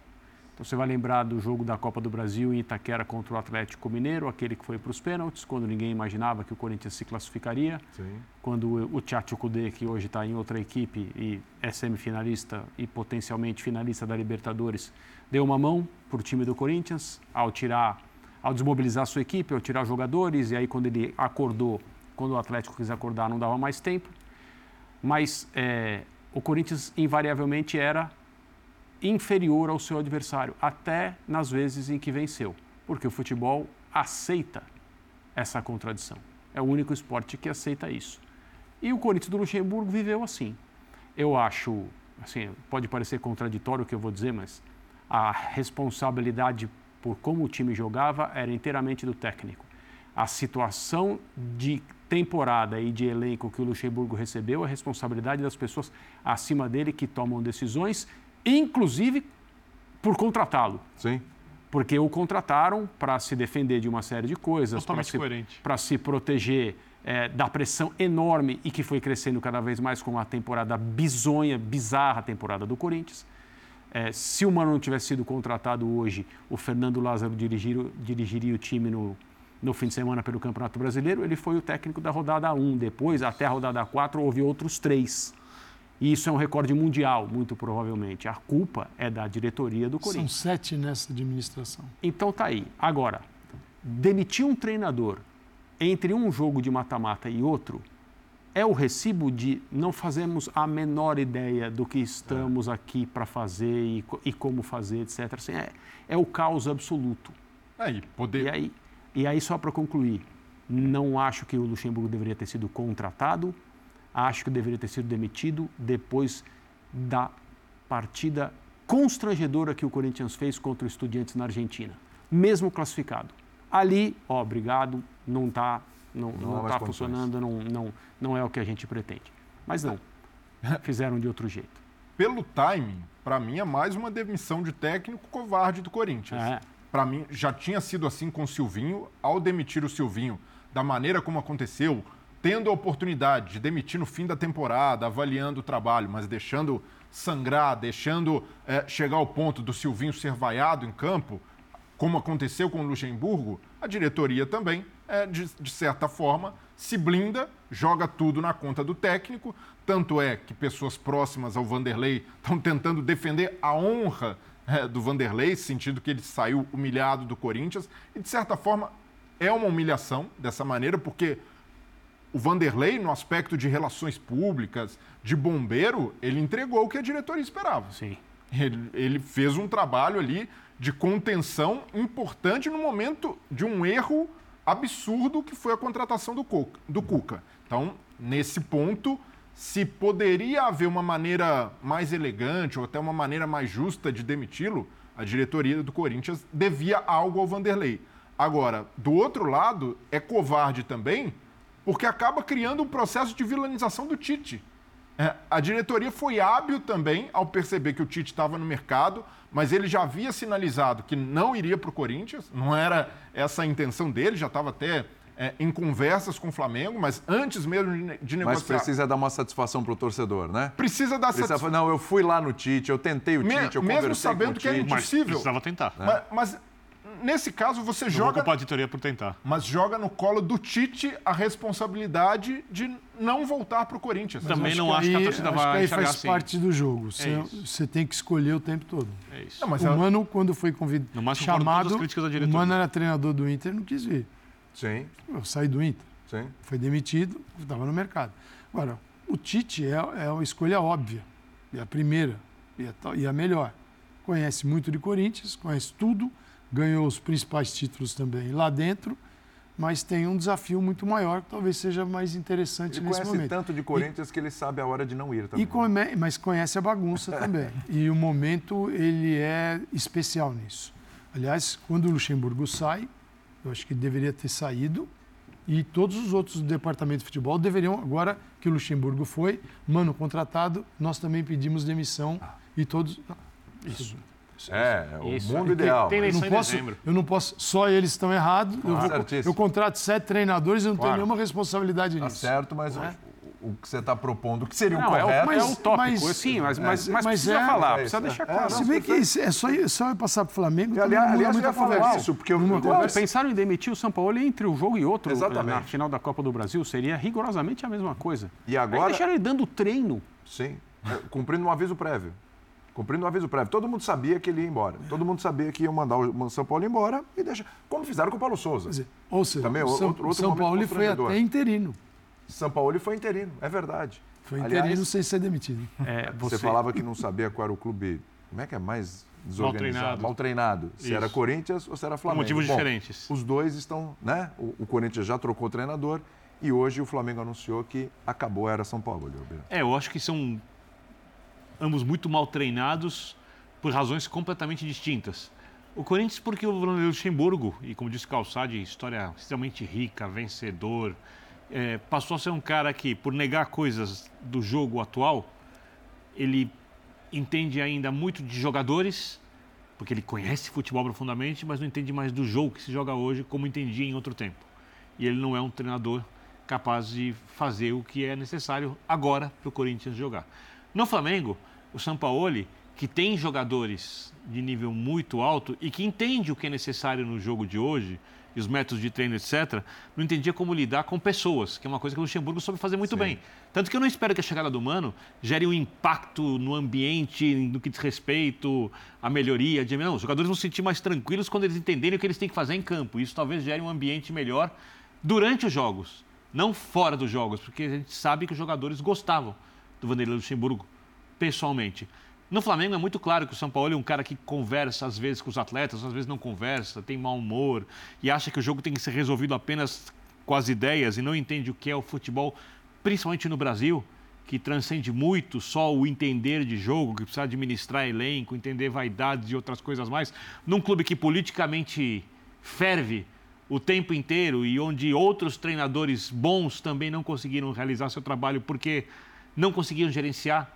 Então você vai lembrar do jogo da Copa do Brasil em Itaquera contra o Atlético Mineiro, aquele que foi para os pênaltis, quando ninguém imaginava que o Corinthians se classificaria. Sim. Quando o Tchatcho Kudê, que hoje está em outra equipe e é semifinalista e potencialmente finalista da Libertadores, deu uma mão para o time do Corinthians ao tirar, ao desmobilizar sua equipe, ao tirar jogadores, e aí quando ele acordou, quando o Atlético quis acordar, não dava mais tempo. Mas é, o Corinthians invariavelmente era inferior ao seu adversário, até nas vezes em que venceu, porque o futebol aceita essa contradição. É o único esporte que aceita isso. E o Corinthians do Luxemburgo viveu assim. Eu acho, assim, pode parecer contraditório o que eu vou dizer, mas a responsabilidade por como o time jogava era inteiramente do técnico. A situação de temporada e de elenco que o Luxemburgo recebeu é responsabilidade das pessoas acima dele que tomam decisões, inclusive por contratá-lo. Sim. Porque o contrataram para se defender de uma série de coisas, para se, se proteger eh, da pressão enorme e que foi crescendo cada vez mais com a temporada bizonha, bizarra temporada do Corinthians. Eh, se o Mano não tivesse sido contratado hoje, o Fernando Lázaro dirigir, dirigiria o time no, no fim de semana pelo Campeonato Brasileiro. Ele foi o técnico da rodada 1. Depois, até a rodada 4, houve outros três. E isso é um recorde mundial, muito provavelmente. A culpa é da diretoria do São Corinthians. sete nessa administração. Então tá aí. Agora, demitir um treinador entre um jogo de mata-mata e outro é o recibo de não fazermos a menor ideia do que estamos aqui para fazer e, e como fazer, etc. Assim, é, é o caos absoluto. Aí, poder... E aí, e aí só para concluir, não acho que o Luxemburgo deveria ter sido contratado, acho que deveria ter sido demitido depois da partida constrangedora que o Corinthians fez contra o Estudiantes na Argentina, mesmo classificado. Ali, ó, obrigado, não está não, Não não tá funcionando, não, não, não é o que a gente pretende. Mas não, fizeram de outro jeito. Pelo timing, para mim é mais uma demissão de técnico covarde do Corinthians. É. Para mim, já tinha sido assim com o Silvinho. Ao demitir o Silvinho, da maneira como aconteceu, tendo a oportunidade de demitir no fim da temporada, avaliando o trabalho, mas deixando sangrar, deixando eh, chegar ao ponto do Silvinho ser vaiado em campo, como aconteceu com o Luxemburgo, a diretoria também, eh, de, de certa forma, se blinda, joga tudo na conta do técnico. Tanto é que pessoas próximas ao Vanderlei estão tentando defender a honra eh, do Vanderlei, sentindo que ele saiu humilhado do Corinthians. E, de certa forma, é uma humilhação dessa maneira, porque o Vanderlei, no aspecto de relações públicas, de bombeiro, ele entregou o que a diretoria esperava. Sim. Ele, ele fez um trabalho ali de contenção importante no momento de um erro absurdo que foi a contratação do. Do Cuca. Então, nesse ponto, se poderia haver uma maneira mais elegante ou até uma maneira mais justa de demiti-lo, a diretoria do Corinthians devia algo ao Vanderlei. Agora, do outro lado, é covarde também, porque acaba criando um processo de vilanização do Tite. É, a diretoria foi hábil também ao perceber que o Tite estava no mercado, mas ele já havia sinalizado que não iria para o Corinthians, não era essa a intenção dele, já estava até é, em conversas com o Flamengo, mas antes mesmo de, de Mas negociar. precisa dar uma satisfação pro torcedor, né? Precisa dar Precisa satisfação. Não, eu fui lá no Tite, eu tentei o Me- Tite, eu mesmo conversei sabendo com o que é Tite. impossível. precisava tentar. Mas, mas nesse caso, você Não vou joga. culpar a por tentar. Mas joga no colo do Tite a responsabilidade de não voltar para o Corinthians. Também Acho não acho que a torcida acho vai que aí faz assim. parte do jogo. É Você, isso. você tem que escolher o tempo todo. É isso. Não, mas o ela- Mano, quando foi convidado, chamado, o. Mano era treinador do Inter não quis vir. Sim. Eu saí do Inter. Sim. Foi demitido, estava no mercado. Agora, o Tite é, é uma escolha óbvia. É a primeira e e a melhor. Conhece muito de Corinthians, conhece tudo, ganhou os principais títulos também lá dentro, mas tem um desafio muito maior que talvez seja mais interessante Ele nesse conhece momento. tanto de Corinthians que ele sabe a hora de não ir também. E come- mas conhece a bagunça também. E o momento ele é especial nisso. Aliás, quando o Luxemburgo sai, eu acho que deveria ter saído e todos os outros do departamento de futebol deveriam, agora que o Luxemburgo foi, mano, contratado, nós também pedimos demissão e todos. Isso. É, é o Isso. mundo Tem- ideal. tem eleição Não em posso-. Eu não posso. Só eles estão errados. eu, vou- Certíssimo. eu contrato sete treinadores e não Claro. tenho nenhuma responsabilidade Tá nisso. certo, mas É. o, o que você está propondo, o que seria Não, o é o- correto... é o tópico, sim, mas- mas- mas precisa falar, precisa deixar claro. Se bem que é só, só eu passar para o Flamengo. aliás- não aliás, eu muita ia falar conversa. isso, porque eu- eu- conversa- Pensaram em demitir o São Paulo entre um jogo e outro Exatamente. na final da Copa do Brasil seria rigorosamente a mesma coisa. E agora- Aí deixaram ele dando treino. Sim, é, cumprindo um aviso prévio. Cumprindo um aviso prévio. Todo mundo sabia que ele ia embora. Todo mundo sabia que iam mandar o São Paulo embora e deixa. Como fizeram com o Paulo Souza. Ou seja, Também o São, outro, outro São Paulo foi até interino. São Paulo foi interino, é verdade. Foi Aliás, interino sem ser demitido. É, Você... falava que não sabia qual era o clube. Como é que é mais desorganizado? treinado. Mal treinado. Se Isso. era Corinthians ou se era Flamengo. motivos Bom, diferentes. Os dois estão, né? O, o Corinthians já trocou o treinador e hoje o Flamengo anunciou que acabou a era São Paulo. Leobeira. É, eu acho que são ambos muito mal treinados por razões completamente distintas. O Corinthians porque o Luxemburgo, e como disse Calçade, história extremamente rica, vencedor, é, passou a ser um cara que, por negar coisas do jogo atual, ele entende ainda muito de jogadores, porque ele conhece futebol profundamente, mas não entende mais do jogo que se joga hoje como entendia em outro tempo. E ele não é um treinador capaz de fazer o que é necessário agora para o Corinthians jogar. No Flamengo, o Sampaoli, que tem jogadores de nível muito alto e que entende o que é necessário no jogo de hoje, e os métodos de treino, etc., não entendia como lidar com pessoas, que é uma coisa que o Luxemburgo soube fazer muito bem. Tanto que eu não espero que a chegada do Mano gere um impacto no ambiente, no que diz respeito à melhoria. De... Não, os jogadores vão se sentir mais tranquilos quando eles entenderem o que eles têm que fazer em campo. Isso talvez gere um ambiente melhor durante os jogos, não fora dos jogos, porque a gente sabe que os jogadores gostavam do Vanderlei Luxemburgo, pessoalmente. No Flamengo é muito claro que o São Paulo é um cara que conversa às vezes com os atletas, às vezes não conversa, tem mau humor e acha que o jogo tem que ser resolvido apenas com as ideias e não entende o que é o futebol, principalmente no Brasil, que transcende muito só o entender de jogo, que precisa administrar elenco, entender vaidades e outras coisas mais. Num clube que politicamente ferve o tempo inteiro e onde outros treinadores bons também não conseguiram realizar seu trabalho porque não conseguiam gerenciar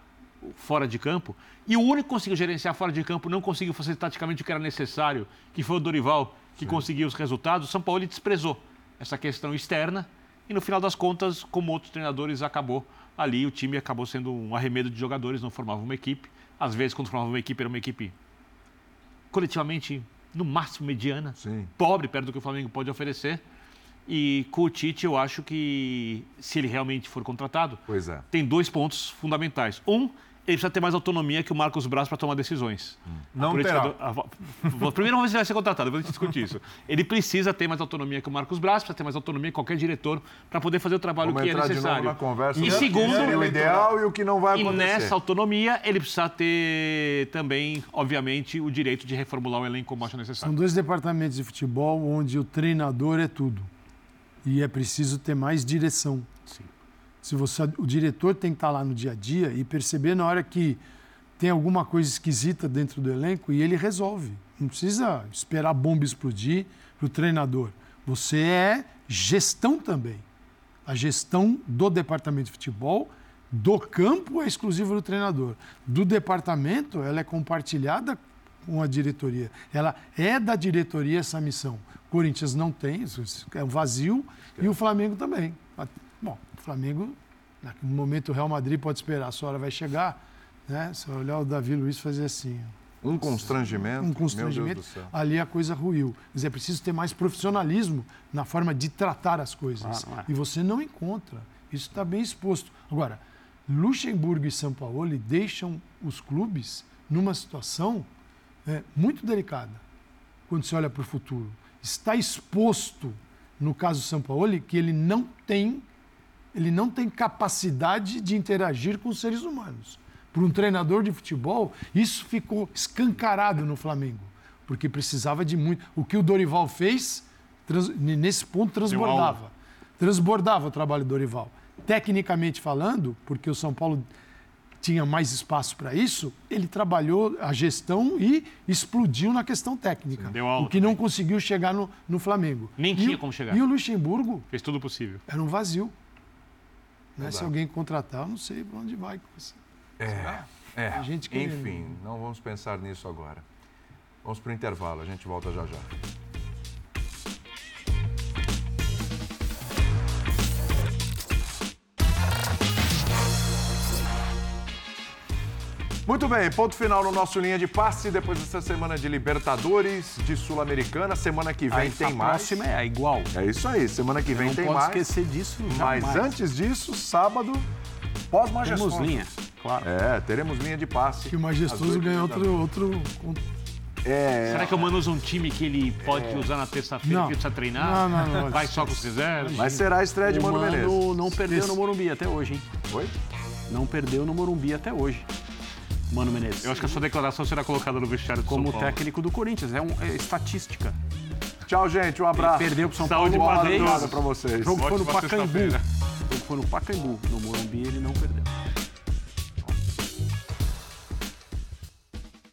fora de campo. E o único que conseguiu gerenciar fora de campo não conseguiu fazer taticamente o que era necessário, que foi o Dorival, que conseguiu os resultados. O São Paulo desprezou essa questão externa e no final das contas, como outros treinadores, acabou ali, o time acabou sendo um arremedo de jogadores, não formava uma equipe. Às vezes, quando formava uma equipe, era uma equipe coletivamente, no máximo, mediana, pobre, perto do que o Flamengo pode oferecer. E com o Tite, eu acho que, se ele realmente for contratado, Pois é. tem dois pontos fundamentais. Um, ele precisa ter mais autonomia que o Marcos Braz para tomar decisões. Não A política terá. do- a Primeiro vamos ver se vai ser contratado, depois a gente discute isso. Ele precisa ter mais autonomia que o Marcos Braz, precisa ter mais autonomia que qualquer diretor para poder fazer o trabalho Vamos que é entrar de necessário. novo na conversa. E segundo, seria o ideal e o que não vai e acontecer. nessa autonomia, ele precisa ter também, obviamente, o direito de reformular o elenco como acha necessário. São dois departamentos de futebol onde o treinador é tudo. E é preciso ter mais direção. Se você, o diretor tem que estar lá no dia a dia e perceber na hora que tem alguma coisa esquisita dentro do elenco e ele resolve. Não precisa esperar a bomba explodir para o treinador. Você é gestão também. A gestão do departamento de futebol, do campo é exclusiva do treinador. Do departamento, ela é compartilhada com a diretoria. Ela é da diretoria essa missão. Corinthians não tem, isso é um vazio, e o Flamengo também. Bom, o Flamengo, no momento o Real Madrid pode esperar, a sua hora vai chegar. Né? Se eu olhar o Davi Luiz fazer assim. Um constrangimento. um constrangimento, Meu Deus do céu. ali a coisa ruiu. Mas é preciso ter mais profissionalismo na forma de tratar as coisas. Ah, é. E você não encontra. Isso está bem exposto. Agora, Luxemburgo e São Paulo deixam os clubes numa situação é, muito delicada quando se olha para o futuro. Está exposto, no caso São Paulo, que ele não tem ele não tem capacidade de interagir com os seres humanos. Para um treinador de futebol, isso ficou escancarado no Flamengo, porque precisava de muito. O que o Dorival fez, trans- nesse ponto, transbordava. Transbordava o trabalho do Dorival. Tecnicamente falando, porque o São Paulo tinha mais espaço para isso, ele trabalhou a gestão e explodiu na questão técnica. deu aula o que não conseguiu chegar no, no Flamengo. Nem E tinha o- como chegar. E o Luxemburgo Fez tudo possível. era um vazio. Né? Se alguém contratar, eu não sei para onde vai. com isso. É, é. Tem gente. Enfim, não vamos pensar nisso agora. Vamos para o intervalo, a gente volta já já. Muito bem, ponto final no nosso linha de passe depois dessa semana de Libertadores, de Sul-Americana. Semana que vem Aí, tem a mais. próxima é igual. É isso aí, semana que vem não tem pode mais. esquecer disso Mas jamais. antes disso, sábado, pós-majestoso. Temos linha, claro. É, teremos linha de passe. Que o Majestoso ganhou outro, outro. É. Será que eu mando usa um time que ele pode É. usar na terça-feira que precisa treinar? Não, não, não. Vai só com os reservas? Mas será a estreia de o Mano Mano Menezes. não perdeu no Morumbi até hoje, hein? Oi? Não perdeu no Morumbi até hoje. Mano Menezes. Eu acho que a sua declaração será colocada no vestiário do São Como Paulo. técnico do Corinthians. É, um, é estatística. Tau, gente. Um abraço. Ele perdeu pro São Saúde Paulo e paz pra vocês. O jogo foi no Pacaembu. O jogo foi no Pacaembu. No Morumbi ele não perdeu.